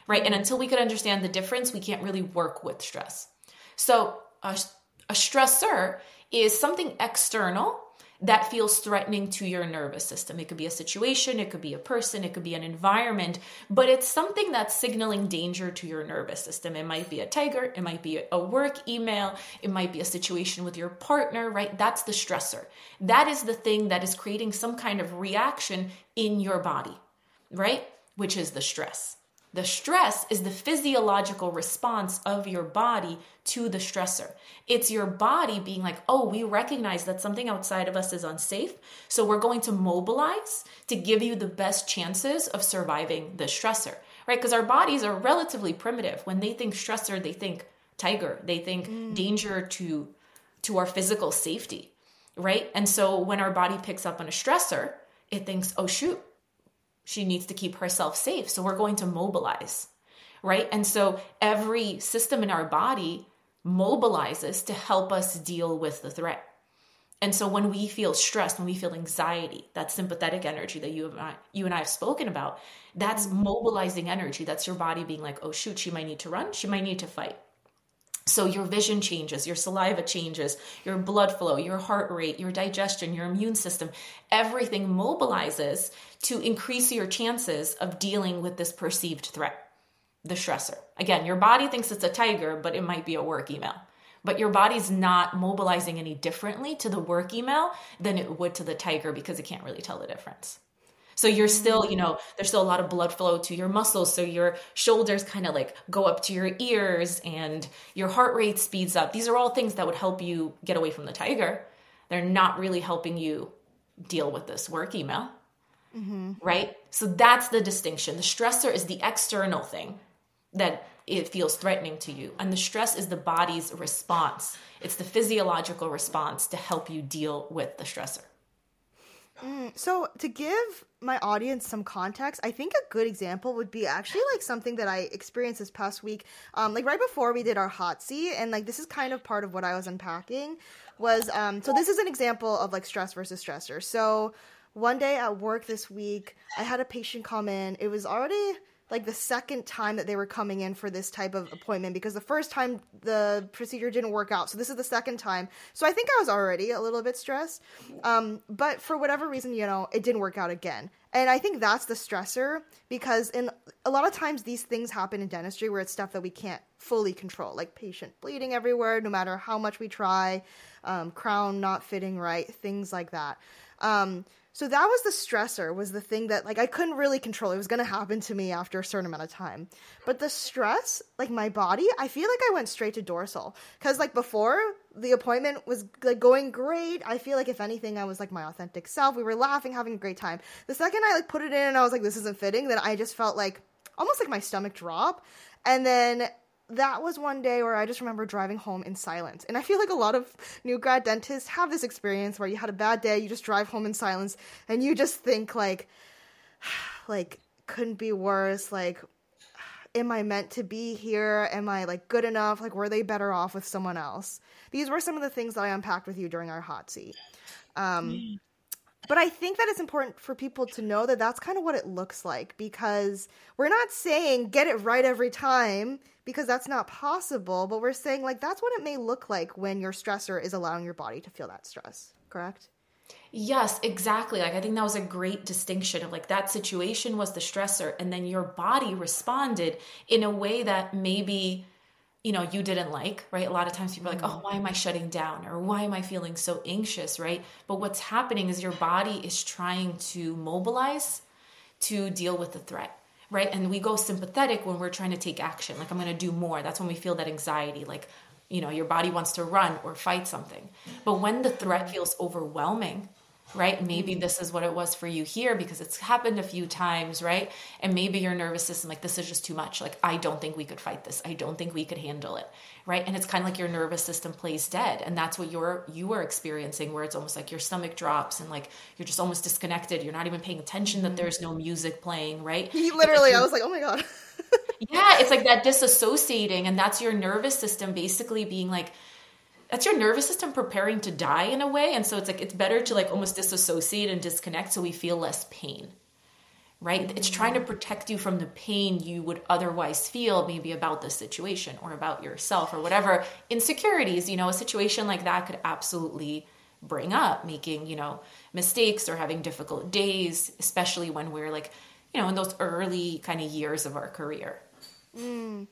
right? And until we could understand the difference, we can't really work with stress. So, a, a stressor is something external that feels threatening to your nervous system. It could be a situation, it could be a person, it could be an environment, but it's something that's signaling danger to your nervous system. It might be a tiger, it might be a work email, it might be a situation with your partner, right? That's the stressor. That is the thing that is creating some kind of reaction in your body, right? Which is the stress. The stress is the physiological response of your body to the stressor. It's your body being like, oh, we recognize that something outside of us is unsafe. So we're going to mobilize to give you the best chances of surviving the stressor, right? Because our bodies are relatively primitive. When they think stressor, they think tiger, they think mm. danger to, to our physical safety, right? And so when our body picks up on a stressor, it thinks, oh, shoot, she needs to keep herself safe. So we're going to mobilize, right? And so every system in our body mobilizes to help us deal with the threat. And so when we feel stressed, when we feel anxiety, that sympathetic energy that you and I, you and I have spoken about, that's mobilizing energy. That's your body being like, oh shoot, she might need to run, she might need to fight. So your vision changes, your saliva changes, your blood flow, your heart rate, your digestion, your immune system, everything mobilizes to increase your chances of dealing with this perceived threat, the stressor. Again, your body thinks it's a tiger, but it might be a work email. But your body's not mobilizing any differently to the work email than it would to the tiger because it can't really tell the difference. So you're still, you know, there's still a lot of blood flow to your muscles. So your shoulders kind of like go up to your ears and your heart rate speeds up. These are all things that would help you get away from the tiger. They're not really helping you deal with this work email. Mm-hmm. Right? So that's the distinction. The stressor is the external thing that it feels threatening to you. And the stress is the body's response. It's the physiological response to help you deal with the stressor. Mm, so to give my audience some context, I think a good example would be actually like something that I experienced this past week. Um, like right before we did our hot seat, and like this is kind of part of what I was unpacking. Was um, so this is an example of like stress versus stressor. So one day at work this week, I had a patient come in. It was already like the second time that they were coming in for this type of appointment because the first time the procedure didn't work out. So this is the second time. So I think I was already a little bit stressed. Um, but for whatever reason, you know, it didn't work out again. And I think that's the stressor because in a lot of times these things happen in dentistry where it's stuff that we can't fully control, like patient bleeding everywhere, no matter how much we try, um, crown not fitting right, things like that. Um, so that was the stressor, was the thing that like I couldn't really control. It was gonna happen to me after a certain amount of time. But the stress, like my body, I feel like I went straight to dorsal. Cause like before the appointment was like going great. I feel like if anything, I was like my authentic self. We were laughing, having a great time. The second I like put it in and I was like, this isn't fitting, then I just felt like almost like my stomach drop. And then that was one day where I just remember driving home in silence. And I feel like a lot of new grad dentists have this experience where you had a bad day, you just drive home in silence, and you just think like, like couldn't be worse. Like, am I meant to be here? Am I like good enough? Like, were they better off with someone else? These were some of the things that I unpacked with you during our hot seat. Um, but I think that it's important for people to know that that's kind of what it looks like because we're not saying get it right every time because that's not possible, but we're saying like that's what it may look like when your stressor is allowing your body to feel that stress, correct? Yes, exactly. Like I think that was a great distinction of like that situation was the stressor and then your body responded in a way that maybe you know you didn't like right? A lot of times people are like oh mm-hmm. why am i shutting down? Or why am i feeling so anxious? Right? But what's happening is your body is trying to mobilize to deal with the threat right? And we go sympathetic when we're trying to take action like i'm going to do more. That's when we feel that anxiety like you know your body wants to run or fight something. But when the threat mm-hmm. feels overwhelming right? Maybe Mm-hmm. this is what it was for you here because it's happened a few times, right? And maybe your nervous system, like, this is just too much. Like, I don't think we could fight this. I don't think we could handle it, right? And it's kind of like your nervous system plays dead. And that's what you're, you are experiencing where it's almost like your stomach drops and like you're just almost disconnected. You're not even paying attention that there's no music playing, right? He literally, I was like, oh my god. Yeah, it's like that disassociating. And that's your nervous system basically being like, that's your nervous system preparing to die in a way. And so it's like it's better to like almost disassociate and disconnect so we feel less pain right? It's trying to protect you from the pain you would otherwise feel maybe about the situation or about yourself or whatever insecurities you know a situation like that could absolutely bring up making you know mistakes or having difficult days especially when we're like you know in those early kind of years of our career mm.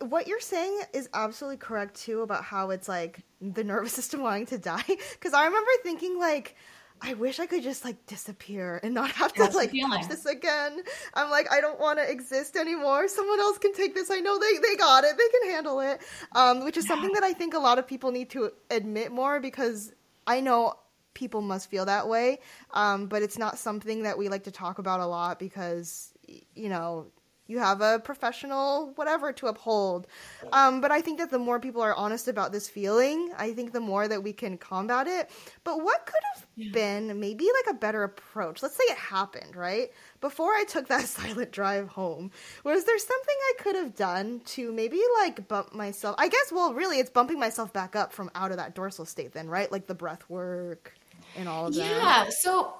What you're saying is absolutely correct too about how it's like the nervous system wanting to die. Because i remember thinking like i wish i could just like disappear and not have to That's the like watch this again. I'm like i don't want to exist anymore. Someone else can take this. I know they, they got it. They can handle it. Um, which is something that i think a lot of people need to admit more because i know people must feel that way. Um, but it's not something that we like to talk about a lot because you know you have a professional whatever to uphold. Um, but i think that the more people are honest about this feeling i think the more that we can combat it. But what could have been maybe like a better approach? Let's say it happened right? Before i took that silent drive home was there something i could have done to maybe like bump myself? I guess well really it's bumping myself back up from out of that dorsal state then right? Like the breath work and all of that. Yeah. So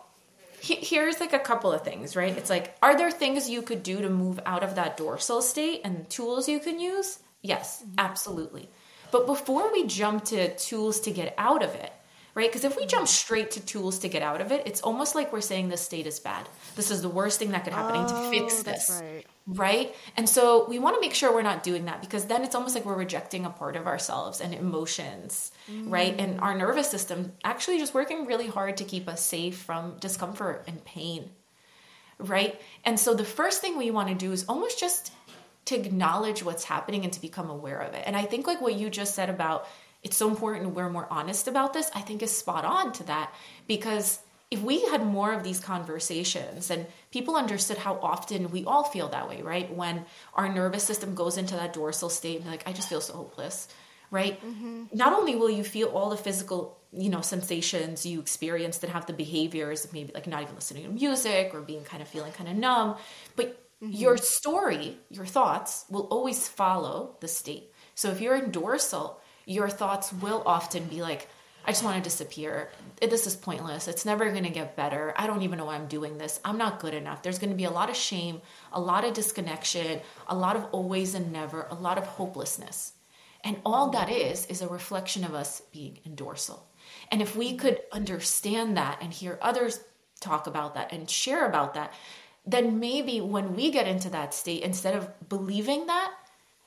he- here's like a couple of things, right? It's like, are there things you could do to move out of that dorsal state and tools you can use? Yes, mm-hmm. absolutely. But before we jump to tools to get out of it, right? Because if we jump mm-hmm. straight to tools to get out of it, it's almost like we're saying this state is bad. This is the worst thing that could happen. Need to fix Oh, this right. Right? And so we want to make sure we're not doing that because then it's almost like we're rejecting a part of ourselves and emotions, right? And mm. our nervous system actually just working really hard to keep us safe from discomfort and pain, right? And so the first thing we want to do is almost just to acknowledge what's happening and to become aware of it. And I think like what you just said about it's so important we're more honest about this, I think is spot on to that because if we had more of these conversations and people understood how often we all feel that way, right? When our nervous system goes into that dorsal state and like, I just feel so hopeless, right? Mm-hmm. Not only will you feel all the physical, you know, sensations you experience that have the behaviors of maybe like not even listening to music or being kind of feeling kind of numb, but mm-hmm. your story, your thoughts will always follow the state. So if you're in dorsal, your thoughts will often be like, I just want to disappear. This is pointless. It's never going to get better. I don't even know why I'm doing this. I'm not good enough. There's going to be a lot of shame, a lot of disconnection, a lot of always and never, a lot of hopelessness. And all that is, is a reflection of us being in dorsal. And if we could understand that and hear others talk about that and share about that, then maybe when we get into that state, instead of believing that,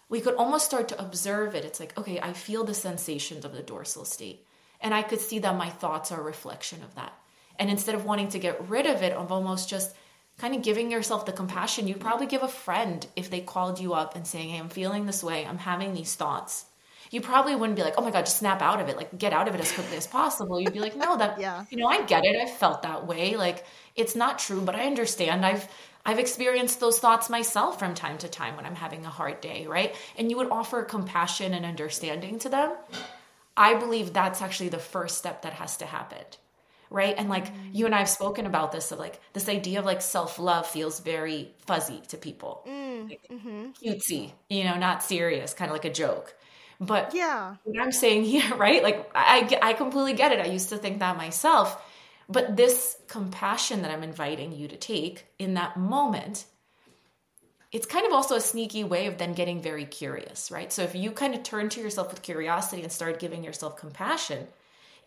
we could almost start to observe it. It's like, okay, I feel the sensations of the dorsal state. And I could see that my thoughts are a reflection of that. And instead of wanting to get rid of it, of almost just kind of giving yourself the compassion, you'd probably give a friend if they called you up and saying, Hey, I'm feeling this way, I'm having these thoughts. You probably wouldn't be like, oh my God, just snap out of it, like get out of it as quickly as possible. You'd be like, no, that, Yeah. you know, I get it. I felt that way. Like it's not true, but I understand. I've, I've experienced those thoughts myself from time to time when I'm having a hard day, right? And you would offer compassion and understanding to them. I believe that's actually the first step that has to happen. Right. And like mm. you and I have spoken about this of like this idea of like self love feels very fuzzy to people. Mm, like, mm-hmm. Cutesy, you know, not serious, kind of like a joke. But yeah what I'm saying here, right? Like I, I completely get it. I used to think that myself. But this compassion that I'm inviting you to take in that moment, it's kind of also a sneaky way of then getting very curious, right? So if you kind of turn to yourself with curiosity and start giving yourself compassion,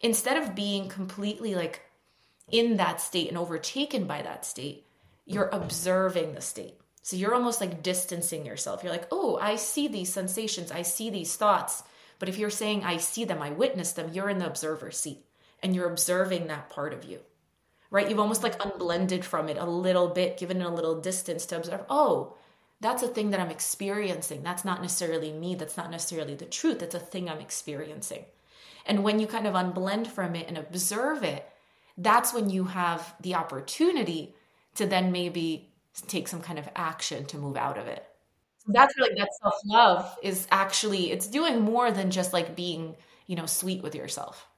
instead of being completely like in that state and overtaken by that state, you're observing the state. So you're almost like distancing yourself. You're like, oh, I see these sensations, I see these thoughts. But if you're saying, I see them, I witness them, you're in the observer seat and you're observing that part of you, right? You've almost like unblended from it a little bit, given it a little distance to observe, oh, that's a thing that I'm experiencing. That's not necessarily me. That's not necessarily the truth. That's a thing I'm experiencing. And when you kind of unblend from it and observe it, that's when you have the opportunity to then maybe take some kind of action to move out of it. So that's like that self love is actually it's doing more than just like being you know sweet with yourself.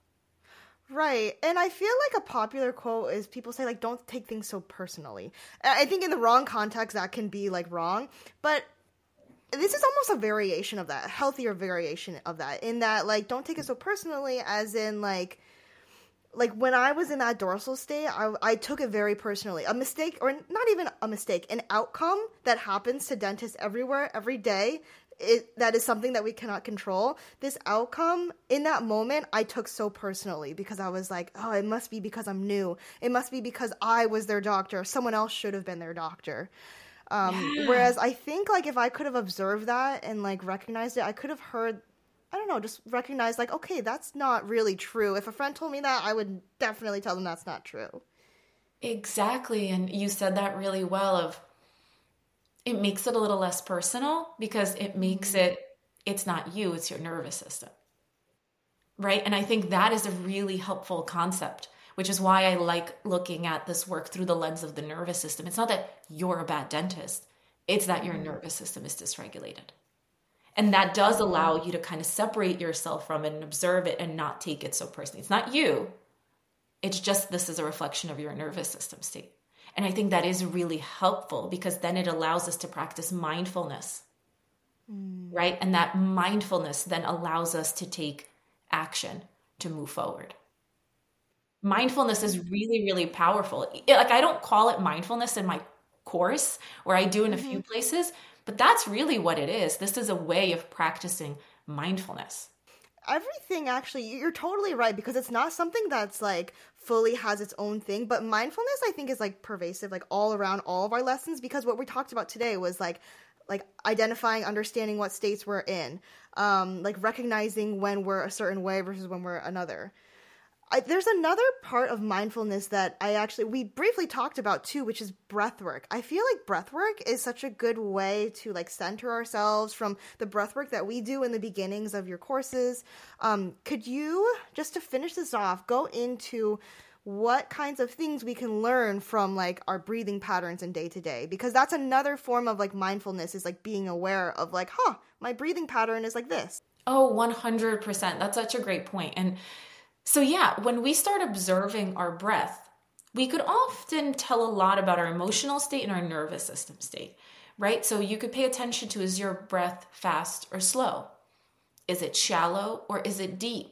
Right. And I feel like a popular quote is people say like don't take things so personally. I think in the wrong context that can be like wrong, but this is almost a variation of that, a healthier variation of that in that like don't take it so personally as in like like when I was in that dorsal state, I, I took it very personally. A mistake, or not even a mistake, an outcome that happens to dentists everywhere, every day, it, that is something that we cannot control. This outcome in that moment, I took so personally because I was like, oh, it must be because I'm new. It must be because I was their doctor. Someone else should have been their doctor. Um, yeah. Whereas I think like if I could have observed that and like recognized it, I could have heard I don't know, just recognize like, okay, that's not really true. If a friend told me that, I would definitely tell them that's not true. Exactly. And you said that really well of it makes it a little less personal because it makes mm-hmm. it it's not you, it's your nervous system. Right? And I think that is a really helpful concept, which is why I like looking at this work through the lens of the nervous system. It's not that you're a bad dentist, it's that your mm-hmm. nervous system is dysregulated. And that does allow you to kind of separate yourself from it and observe it and not take it so personally. It's not you, it's just this is a reflection of your nervous system state. And I think that is really helpful because then it allows us to practice mindfulness, mm. right? And that mindfulness then allows us to take action to move forward. Mindfulness is really, really powerful. Like, I don't call it mindfulness in my course, where I do in a mm-hmm. few places, but that's really what it is. This is a way of practicing mindfulness. Everything actually, you're totally right because it's not something that's like fully has its own thing, but mindfulness I think is like pervasive like all around all of our lessons because what we talked about today was like like identifying understanding what states we're in um like recognizing when we're a certain way versus when we're another I, there's another part of mindfulness that I actually we briefly talked about too, which is breath work. I feel like breath work is such a good way to like center ourselves from the breath work that we do in the beginnings of your courses. Um, could you just to finish this off go into what kinds of things we can learn from like our breathing patterns in day to day because that's another form of like mindfulness is like being aware of like huh my breathing pattern is like this oh 100% that's such a great point and so, yeah, when we start observing our breath, we could often tell a lot about our emotional state and our nervous system state, right? So, you could pay attention to is your breath fast or slow? Is it shallow or is it deep?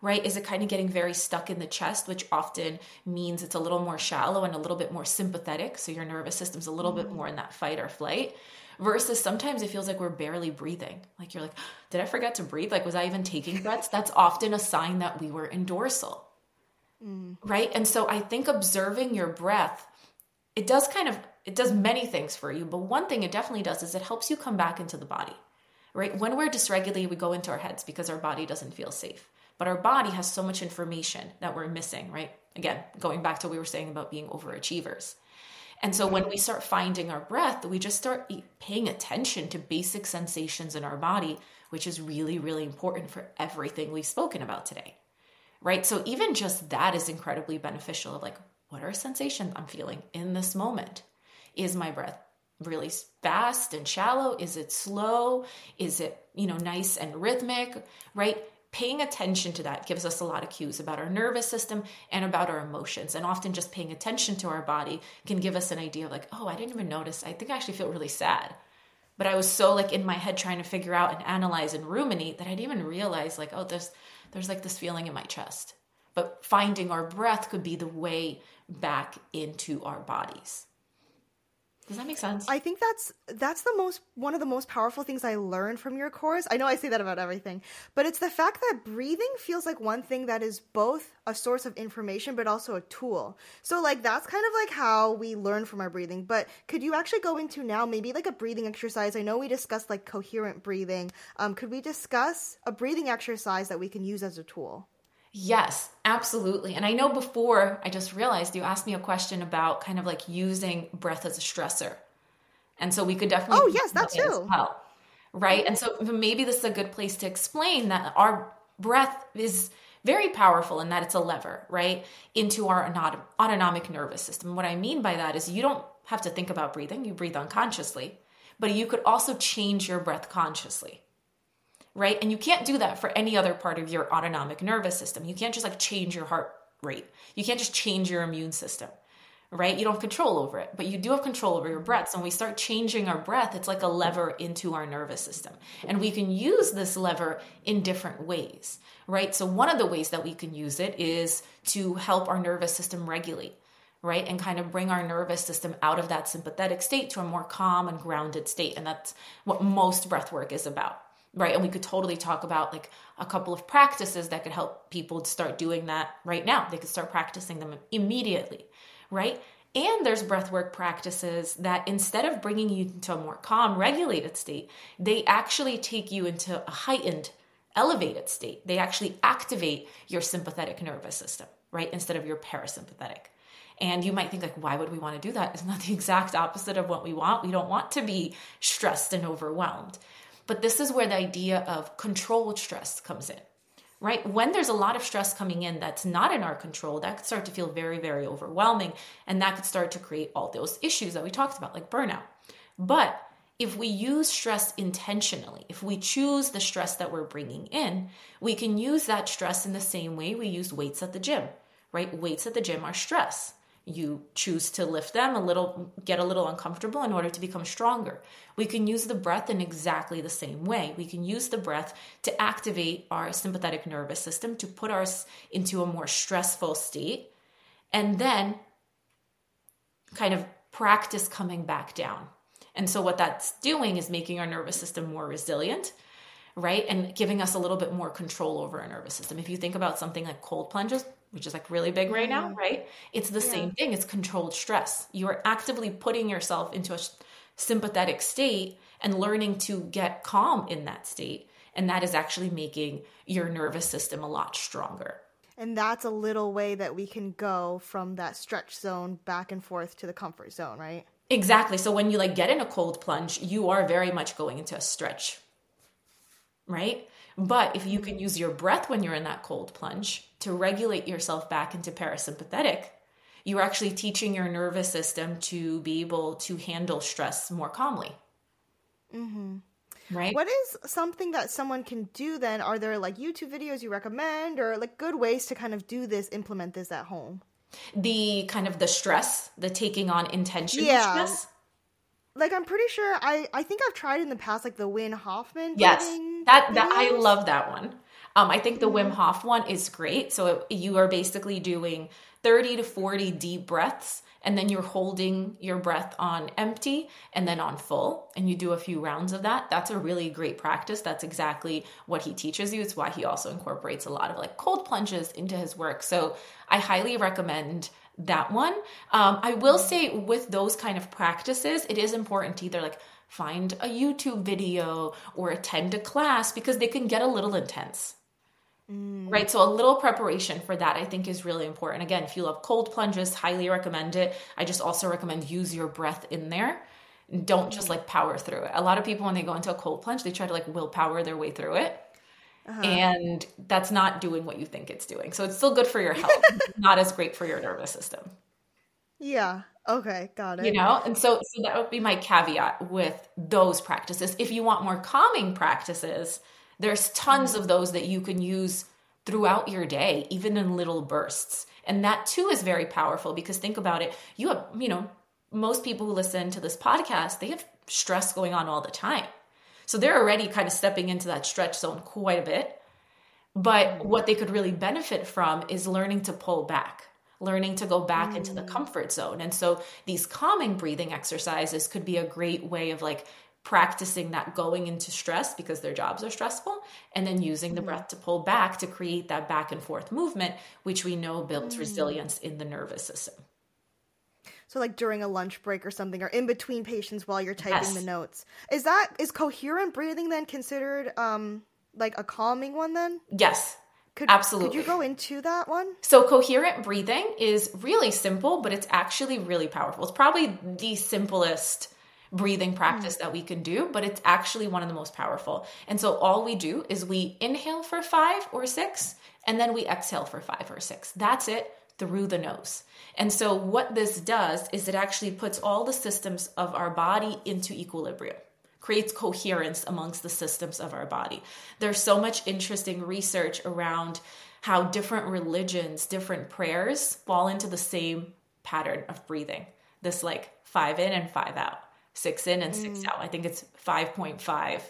Right? Is it kind of getting very stuck in the chest, which often means it's a little more shallow and a little bit more sympathetic. So your nervous system's a little mm-hmm. bit more in that fight or flight versus sometimes it feels like we're barely breathing. Like you're like, did I forget to breathe? Like, was I even taking breaths? That's often a sign that we were in dorsal. Mm. Right. And so I think observing your breath, it does kind of, it does many things for you. But one thing it definitely does is it helps you come back into the body. Right. When we're dysregulated, we go into our heads because our body doesn't feel safe. But our body has so much information that we're missing, right? Again, going back to what we were saying about being overachievers. And so when we start finding our breath, we just start paying attention to basic sensations in our body, which is really, really important for everything we've spoken about today. Right. So even just that is incredibly beneficial of like, what are sensations I'm feeling in this moment? Is my breath really fast and shallow? Is it slow? Is it, you know, nice and rhythmic? Right? Paying attention to that gives us a lot of cues about our nervous system and about our emotions. And often just paying attention to our body can give us an idea of like, oh, I didn't even notice. I think I actually feel really sad. But I was so like in my head trying to figure out and analyze and ruminate that I didn't even realize like, oh, there's there's like this feeling in my chest. But finding our breath could be the way back into our bodies. Does that make sense? I think that's that's the most one of the most powerful things I learned from your course. I know I say that about everything, but it's the fact that breathing feels like one thing that is both a source of information but also a tool. So like that's kind of like how we learn from our breathing. But could you actually go into now maybe like a breathing exercise? I know we discussed like coherent breathing. Um, could we discuss a breathing exercise that we can use as a tool? Yes, absolutely. And I know before I just realized you asked me a question about kind of like using breath as a stressor. And so we could definitely Oh, yes, that too. well. Right? And mm-hmm. so maybe this is a good place to explain that our breath is very powerful in that it's a lever, right? Into our autonomic nervous system. What I mean by that is you don't have to think about breathing, you breathe unconsciously, but you could also change your breath consciously right? And you can't do that for any other part of your autonomic nervous system. You can't just like change your heart rate. You can't just change your immune system, right? You don't have control over it, but you do have control over your breath. So when we start changing our breath, it's like a lever into our nervous system. And we can use this lever in different ways, right? So one of the ways that we can use it is to help our nervous system regulate right? And kind of bring our nervous system out of that sympathetic state to a more calm and grounded state. And that's what most breath work is about right and we could totally talk about like a couple of practices that could help people start doing that right now. They could start practicing them immediately right? And there's breathwork practices that instead of bringing you into a more calm regulated state they actually take you into a heightened elevated state. They actually activate your sympathetic nervous system right instead of your parasympathetic. And you might think like why would we want to do that? Isn't that the exact opposite of what we want. We don't want to be stressed and overwhelmed but this is where the idea of controlled stress comes in, right? When there's a lot of stress coming in that's not in our control, that could start to feel very, very overwhelming. And that could start to create all those issues that we talked about, like burnout. But if we use stress intentionally, if we choose the stress that we're bringing in, we can use that stress in the same way we use weights at the gym, right? Weights at the gym are stress you choose to lift them a little get a little uncomfortable in order to become stronger. We can use the breath in exactly the same way. We can use the breath to activate our sympathetic nervous system to put us into a more stressful state and then kind of practice coming back down. And so what that's doing is making our nervous system more resilient right? And giving us a little bit more control over our nervous system. If you think about something like cold plunges which is like really big right now, mm-hmm. right? It's the yeah. same thing. It's controlled stress. You are actively putting yourself into a sympathetic state and learning to get calm in that state. And that is actually making your nervous system a lot stronger. And that's a little way that we can go from that stretch zone back and forth to the comfort zone, right? Exactly. So when you like get in a cold plunge, you are very much going into a stretch. Right? But if you can use your breath when you're in that cold plunge to regulate yourself back into parasympathetic, you're actually teaching your nervous system to be able to handle stress more calmly. Mm-hmm. Right. What is something that someone can do then? Are there like YouTube videos you recommend or like good ways to kind of do this, implement this at home? The kind of the stress, the taking on intention yeah. stress like I'm pretty sure I I think I've tried in the past like the Wim Hoffman. Yes, that that I love that one. Um, I think the. Wim Hof one is great. So it, you are basically doing 30 to 40 deep breaths, and then you're holding your breath on empty and then on full, and you do a few rounds of that. That's a really great practice. That's exactly what he teaches you. It's why he also incorporates a lot of like cold plunges into his work. So I highly recommend that one. Um, I will say with those kind of practices, it is important to either like find a YouTube video or attend a class because they can get a little intense. Mm. Right. So a little preparation for that I think is really important. Again, if you love cold plunges, highly recommend it. I just also recommend use your breath in there. Don't just like power through it. A lot of people when they go into a cold plunge, they try to like willpower their way through it. Uh-huh. And that's not doing what you think it's doing. So it's still good for your health, not as great for your nervous system. Yeah. Okay. Got it. You know, and so so that would be my caveat with those practices. If you want more calming practices, there's tons mm-hmm. of those that you can use throughout your day, even in little bursts. And that too is very powerful because think about it. You have, you know, most people who listen to this podcast, they have stress going on all the time. So they're already kind of stepping into that stretch zone quite a bit. But what they could really benefit from is learning to pull back, learning to go back mm. into the comfort zone. And so these calming breathing exercises could be a great way of like practicing that going into stress because their jobs are stressful and then using the mm-hmm. breath to pull back to create that back and forth movement which we know builds mm. resilience in the nervous system so like during a lunch break or something or in between patients while you're typing yes. the notes is that is coherent breathing then considered um like a calming one then yes could, Absolutely. Could you go into that one? So, coherent breathing is really simple, but it's actually really powerful. It's probably the simplest breathing practice mm. that we can do, but it's actually one of the most powerful. And so all we do is we inhale for five or six, and then we exhale for five or six. That's it through the nose. And so what this does is it actually puts all the systems of our body into equilibrium creates coherence amongst the systems of our body. There's so much interesting research around how different religions, different prayers fall into the same pattern of breathing. This like five in and five out six in and six mm. out. I think it's 5.5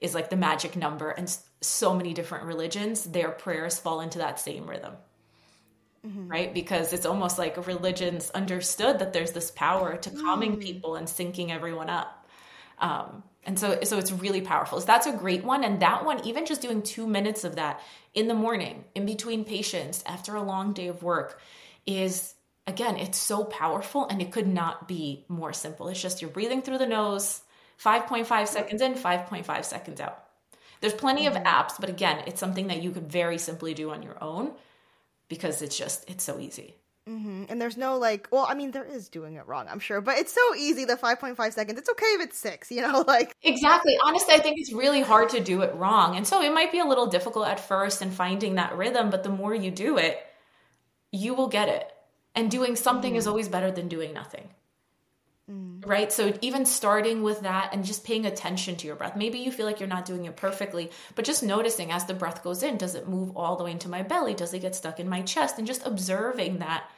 is like the magic number. And so many different religions, their prayers fall into that same rhythm. Mm-hmm. Right? Because it's almost like religions understood that there's this power to calming mm. people and syncing everyone up. Um, and so, so it's really powerful. So that's a great one. And that one, even just doing two minutes of that in the morning, in between patients, after a long day of work, is again, it's so powerful and it could not be more simple. It's just you're breathing through the nose, 5.5 seconds in, 5.5 seconds out. There's plenty mm-hmm. of apps, but again, it's something that you could very simply do on your own because it's just, it's so easy. Mm-hmm. And there's no like, well, I mean, there is doing it wrong, I'm sure, but it's so easy. The 5.5 seconds, it's okay if it's six, you know, like exactly. Honestly, I think it's really hard to do it wrong, and so it might be a little difficult at first in finding that rhythm. But the more you do it, you will get it and doing something mm. is always better than doing nothing mm. right so even starting with that and just paying attention to your breath maybe you feel like you're not doing it perfectly but just noticing as the breath goes in does it move all the way into my belly does it get stuck in my chest and just observing that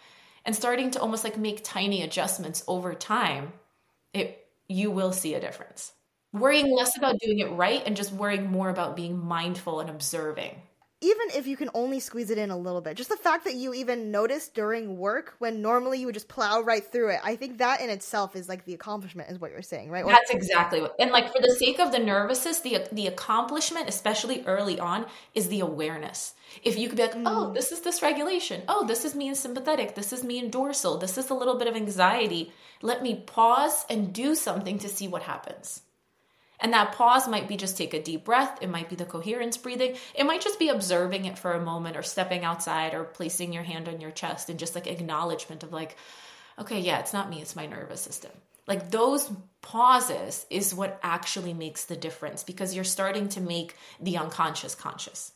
and starting to almost like make tiny adjustments over time it you will see a difference. Worrying less about doing it right and just worrying more about being mindful and observing even if you can only squeeze it in a little bit, just the fact that you even notice during work when normally you would just plow right through it, I think that in itself is like the accomplishment, is what you're saying, right? That's exactly what. And like for the sake of the nervousness, the the accomplishment, especially early on, is the awareness. If you could be like, mm. oh, this is dysregulation. Oh, this is me in sympathetic. This is me in dorsal. This is a little bit of anxiety. Let me pause and do something to see what happens. And that pause might be just take a deep breath. It might be the coherence breathing. It might just be observing it for a moment or stepping outside or placing your hand on your chest and just like acknowledgement of like, okay, yeah, it's not me, it's my nervous system. Like those pauses is what actually makes the difference because you're starting to make the unconscious conscious,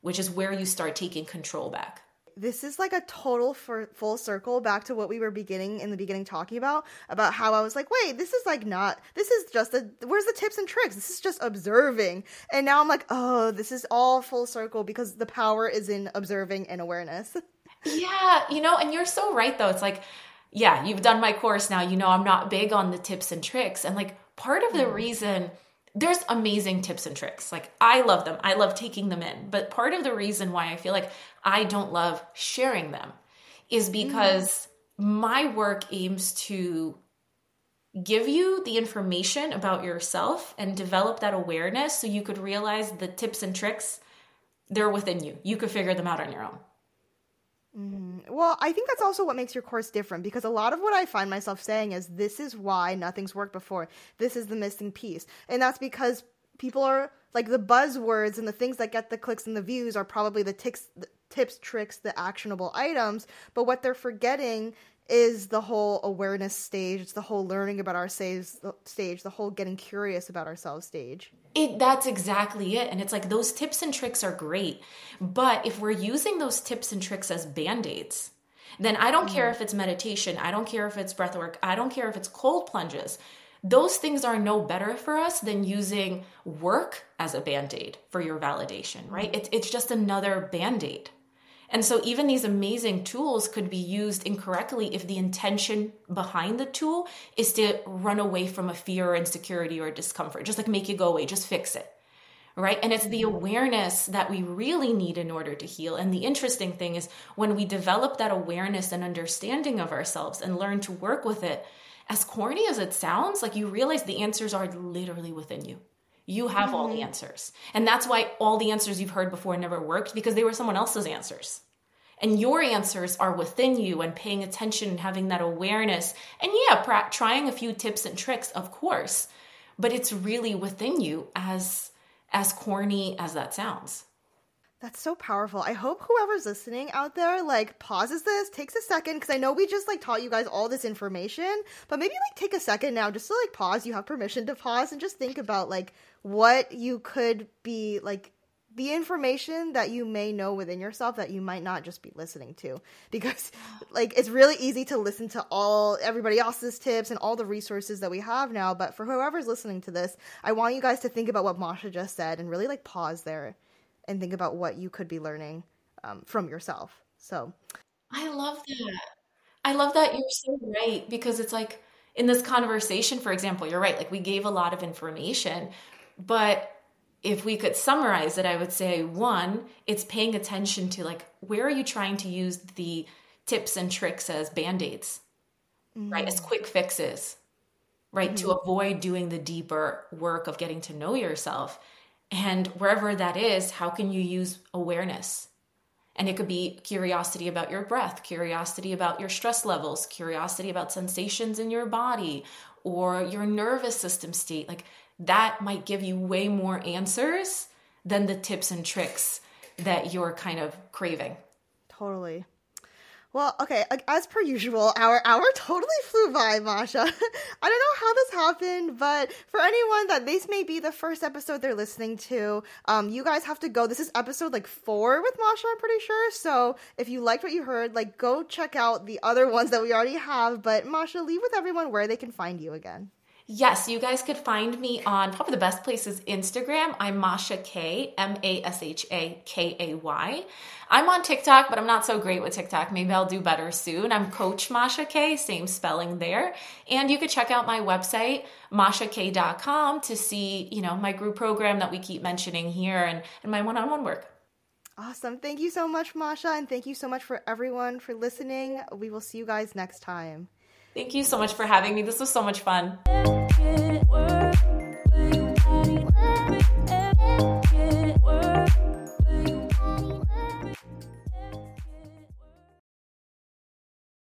which is where you start taking control back this is like a total for full circle back to what we were beginning in the beginning talking about about how I was like, wait, this is like not this is just a where's the tips and tricks? This is just observing. And now I'm like, oh, this is all full circle because the power is in observing and awareness. yeah, you know, and you're so right though. It's like, yeah, you've done my course now, you know I'm not big on the tips and tricks. And like part of the mm. reason there's amazing tips and tricks. Like I love them. I love taking them in. But part of the reason why I feel like I don't love sharing them is because mm. my work aims to give you the information about yourself and develop that awareness so you could realize the tips and tricks they're within you. You could figure them out on your own. Mm-hmm. Well, I think that's also what makes your course different because a lot of what I find myself saying is this is why nothing's worked before. This is the missing piece. And that's because people are like the buzzwords and the things that get the clicks and the views are probably the, the tips, tricks, the actionable items. But what they're forgetting is the whole awareness stage. It's the whole learning about ourselves stage, the whole getting curious about ourselves stage. It, that's exactly it. And it's like those tips and tricks are great. But if we're using those tips and tricks as band aids, then I don't mm. care if it's meditation, I don't care if it's breath work, I don't care if it's cold plunges. Those things are no better for us than using work as a band aid for your validation, right? It's, it's just another band aid. And so even these amazing tools could be used incorrectly if the intention behind the tool is to run away from a fear or insecurity or discomfort, just like make it go away, just fix it. right? And it's the awareness that we really need in order to heal. And the interesting thing is when we develop that awareness and understanding of ourselves and learn to work with it, as corny as it sounds, like you realize the answers are literally within you. You have mm-hmm. all the mm-hmm. answers. And that's why all the answers you've heard before never worked because they were someone else's answers. And your answers are within you and paying attention and having that awareness. And yeah, pra- trying a few tips and tricks, of course, but it's really within you as as corny as that sounds. That's so powerful. I hope whoever's listening out there like pauses this, takes a second because I know we just like taught you guys all this information, but maybe like take a second now just to like pause. You have permission to pause and just think about like what you could be like the information that you may know within yourself that you might not just be listening to because like it's really easy to listen to all everybody else's tips and all the resources that we have now but for whoever's listening to this i want you guys to think about what masha just said and really like pause there and think about what you could be learning um, from yourself so i love that i love that you're so right because it's like in this conversation for example you're right like we gave a lot of information but if we could summarize it, I would say one, it's paying attention to like where are you trying to use the tips and tricks as band-aids, mm-hmm. right? As quick fixes, right? Mm-hmm. To avoid doing the deeper work of getting to know yourself. And wherever that is, how can you use awareness? And it could be curiosity about your breath, curiosity about your stress levels, curiosity about sensations in your body or your nervous system state. Like that might give you way more answers than the tips and tricks that you're kind of craving. Totally. Well, okay, as per usual, our hour totally flew by, Masha. I don't know how this happened, but for anyone that this may be the first episode they're listening to, um, you guys have to go. This is episode like four with Masha, I'm pretty sure. So if you liked what you heard, like go check out the other ones that we already have. But Masha, leave with everyone where they can find you again. Yes, you guys could find me on probably the best place is Instagram. I'm Masha Kay, M A S H A K A Y. I'm on TikTok, but I'm not so great with TikTok. Maybe I'll do better soon. I'm Coach Masha Kay, same spelling there. And you could check out my website, mashakay.com, to see, you know, my group program that we keep mentioning here and, and my one-on-one work. Awesome. Thank you so much, Masha, and thank you so much for everyone for listening. We will see you guys next time. Thank you so much for having me. This was so much fun.